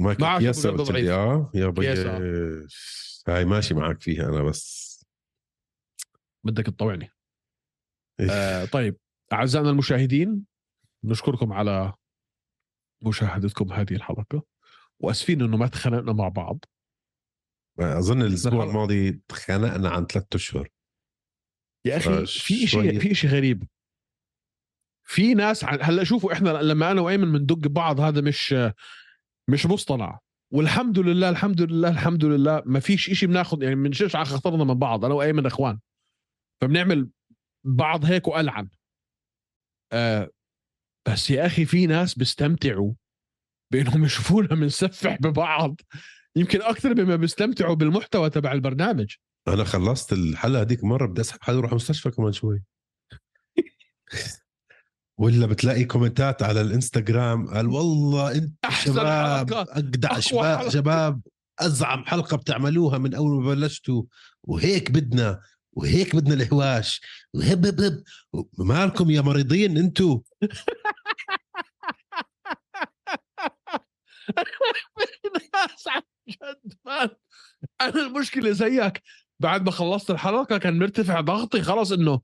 معك كنت أبو يسر قلب ضعيف. آه؟ يا بي. هاي ماشي معك فيها أنا بس. بدك تطوعني. آه طيب. أعزائنا المشاهدين نشكركم على مشاهدتكم هذه الحلقة. وأسفين إنه ما تخانقنا مع بعض. أظن الأسبوع الماضي تخانقنا عن ثلاثة أشهر. يا أخي في. شيء في شيء غريب. في ناس هلأ شوفوا إحنا لما أنا وأيمن بندق ببعض هذا مش مش مصطنع. والحمد لله الحمد لله الحمد لله ما فيش شيء بناخذ يعني بنشيش على خاطرنا من بعض أنا وأيمن إخوان. فبنعمل بعض هيك وألعن. آه بس يا أخي في ناس بيستمتعوا بإنهم يشوفونا بنسفح ببعض. يمكن أكثر بما بيستمتعوا بالمحتوى تبع البرنامج. أنا خلصت الحلقة هذيك مرة بدي أسحب حالي أروح المستشفى كمان شوي. ولا بتلاقي كومنتات على الإنستغرام قال والله انت أحسن شباب حلقة. أجدع شباب حلقة. شباب أزعم حلقة بتعملوها من أول ما بلشتوا. وهيك بدنا وهيك بدنا الهواش. وهب هب هب. مالكم يا مريضين عن جد مان. أنا المشكلة زيك. بعد ما خلصت الحلقة كان مرتفع ضغطي خلص إنه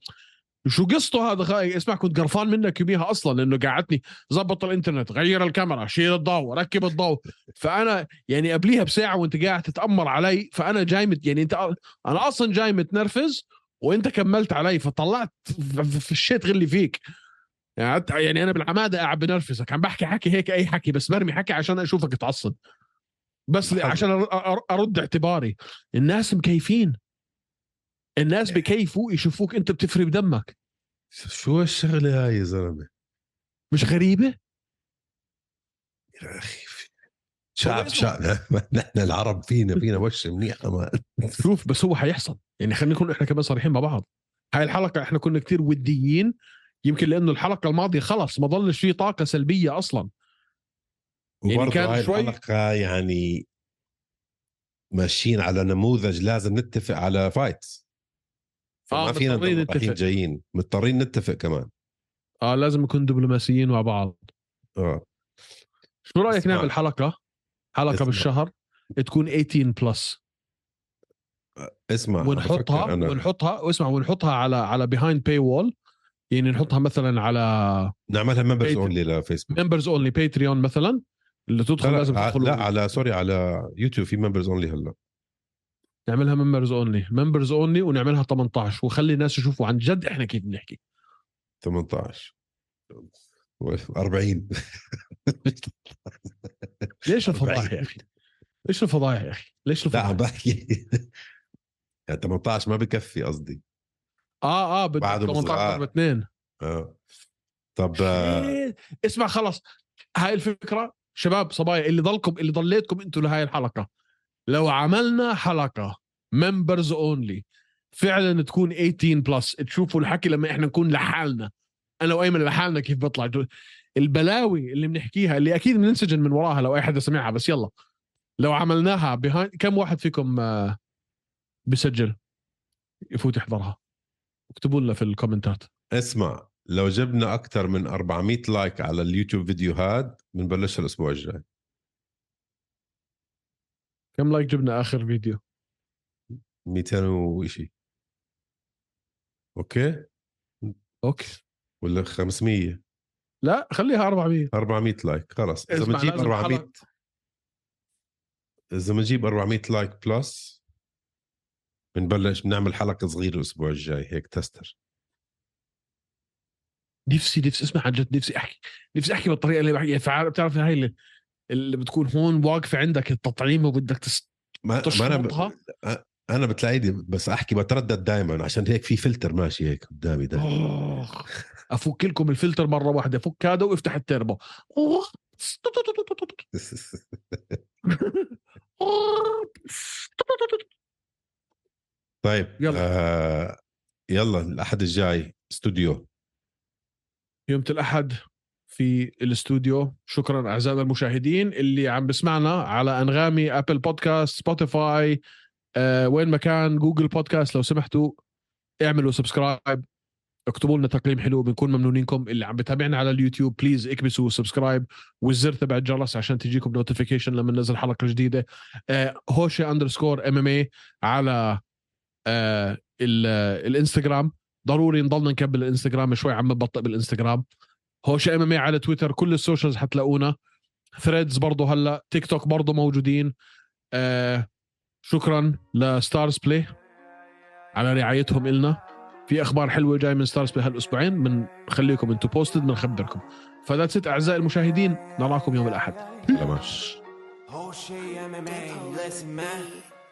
شو قصته هذا؟ خ- اسمع كنت قرفان منك يوميها أصلا لأنه قعدتني زبط الإنترنت غير الكاميرا شيل الضوء ركب الضوء. فأنا يعني قبليها بساعة وأنت قاعد تتأمر علي فأنا جاي مت يعني أنت أنا أصلا جاي متنرفز وأنت كملت علي فطلعت في الشيت غلي فيك. يعني يعني أنا بالعمادة قاعد بنرفزك عم بحكي حكي هيك أي حكي بس برمي حكي عشان أشوفك تعصب بس. عشان أرد اعتباري. الناس مكيفين. الناس بكيفوا يشوفوك انت بتفري بدمك. شو الشغله هاي يا زلمة؟ مش غريبة؟ يا أخي شعب. شعب. نحن العرب فينا فينا وش منيح ما شوف بس هو حيحصل. يعني خلينا نكون إحنا كمان صريحين مع بعض. هاي الحلقة إحنا كنا كتير وديين يمكن لأنه الحلقة الماضية خلص ما ضلش في طاقة سلبية أصلا. يعني كان شوي- الحلقة يعني ماشيين على نموذج لازم نتفق على فايتس فما آه، فينا رايحين نتفق. جايين. مضطرين نتفق كمان. آه لازم نكون دبلوماسيين مع بعض. آه. شو رأيك اسمع. نعمل حلقة؟ حلقة اسمع. بالشهر تكون 18 plus اسمع ونحطها أنا ونحطها واسمع ونحطها على على behind paywall يعني نحطها مثلا على نعملها members only لفيسبوك. members only Patreon مثلا. اللي تدخل لا لازم لا, تدخل لا على sorry على يوتيوب في members only هلأ. نعملها members only members only ونعملها 18 وخلي الناس يشوفوا عن جد إحنا كيف بنحكي 18 40 ليش الفضايح يا أخي ليش الفضايح يا أخي ليش لا الفضايح بحكي يعني 18 ما بكفي قصدي آه آه بدك بعده 18 صغار. ضرب اثنين آه طب آه، إيه، اسمع خلص هاي الفكرة شباب صبايا اللي ضلكم اللي ضليتكم أنتم لهاي الحلقة لو عملنا حلقة members only فعلا تكون 18 plus تشوفوا الحكي لما إحنا نكون لحالنا. أنا وأيمن لحالنا كيف بيطلع. البلاوي اللي بنحكيها اللي أكيد بننسجن من وراها لو أي حدا سمعها بس يلا. لو عملناها behind كم واحد فيكم آه، بسجل يفوت يحضرها. اكتبوا لنا في الكومنتات. اسمع لو جبنا أكثر من 400 like على اليوتيوب فيديو هاد بنبلش الأسبوع الجاي. كم like جبنا آخر فيديو؟ 200 وشيء okay؟ okay. ولا 500 لا خليها 400 400 like خلص إذا بنجيب لازم 400 حلقة. إذا بنجيب 400 like plus بنبلش بنعمل حلقة صغيرة الأسبوع الجاي هيك tester. نفسي نفسي اسمع عن جد نفسي أحكي نفسي أحكي بالطريقة اللي بحكي بتعرف هاي اللي, اللي بتكون هون واقفة عندك التطعيم وبدك تس... ما, ما أنا ب... أنا بتلاقيني بس أحكي بتردد دائما عشان هيك في فلتر ماشي هيك قدامي دائما أوه. أفك لكم الفلتر مرة واحدة فك هذا وافتح التربو. طيب يلا. آه يلا الأحد الجاي استوديو يوم الأحد في الاستوديو. شكرا أعزائنا المشاهدين اللي عم بسمعنا على أنغامي Apple Podcast Spotify آه وين ما كان Google Podcast لو سمحتوا اعملوا subscribe اكتبوا لنا تقييم حلو بنكون ممنونينكم اللي عم بتابعنا على اليوتيوب. please اكبسوا subscribe والزر تبع الجرس عشان تجيكم notification لما ننزل حلقة جديدة. آه Hosheh underscore MMA على آه ال- الإنستغرام. ضروري نضلنا نكمل الإنستغرام شوي عم ببطئ بالإنستغرام. Hosheh MMA على تويتر كل ال socials حتلاقونا. Threads برضه هلا تيك توك برضه موجودين. آه شكرا ل StarzPlay على رعايتهم إلنا. في أخبار حلوة جاي من StarzPlay هالأسبوعين بنخليكم أنتم posted بنخبركم ف that's it أعزائي المشاهدين نراكم يوم الأحد. ام ام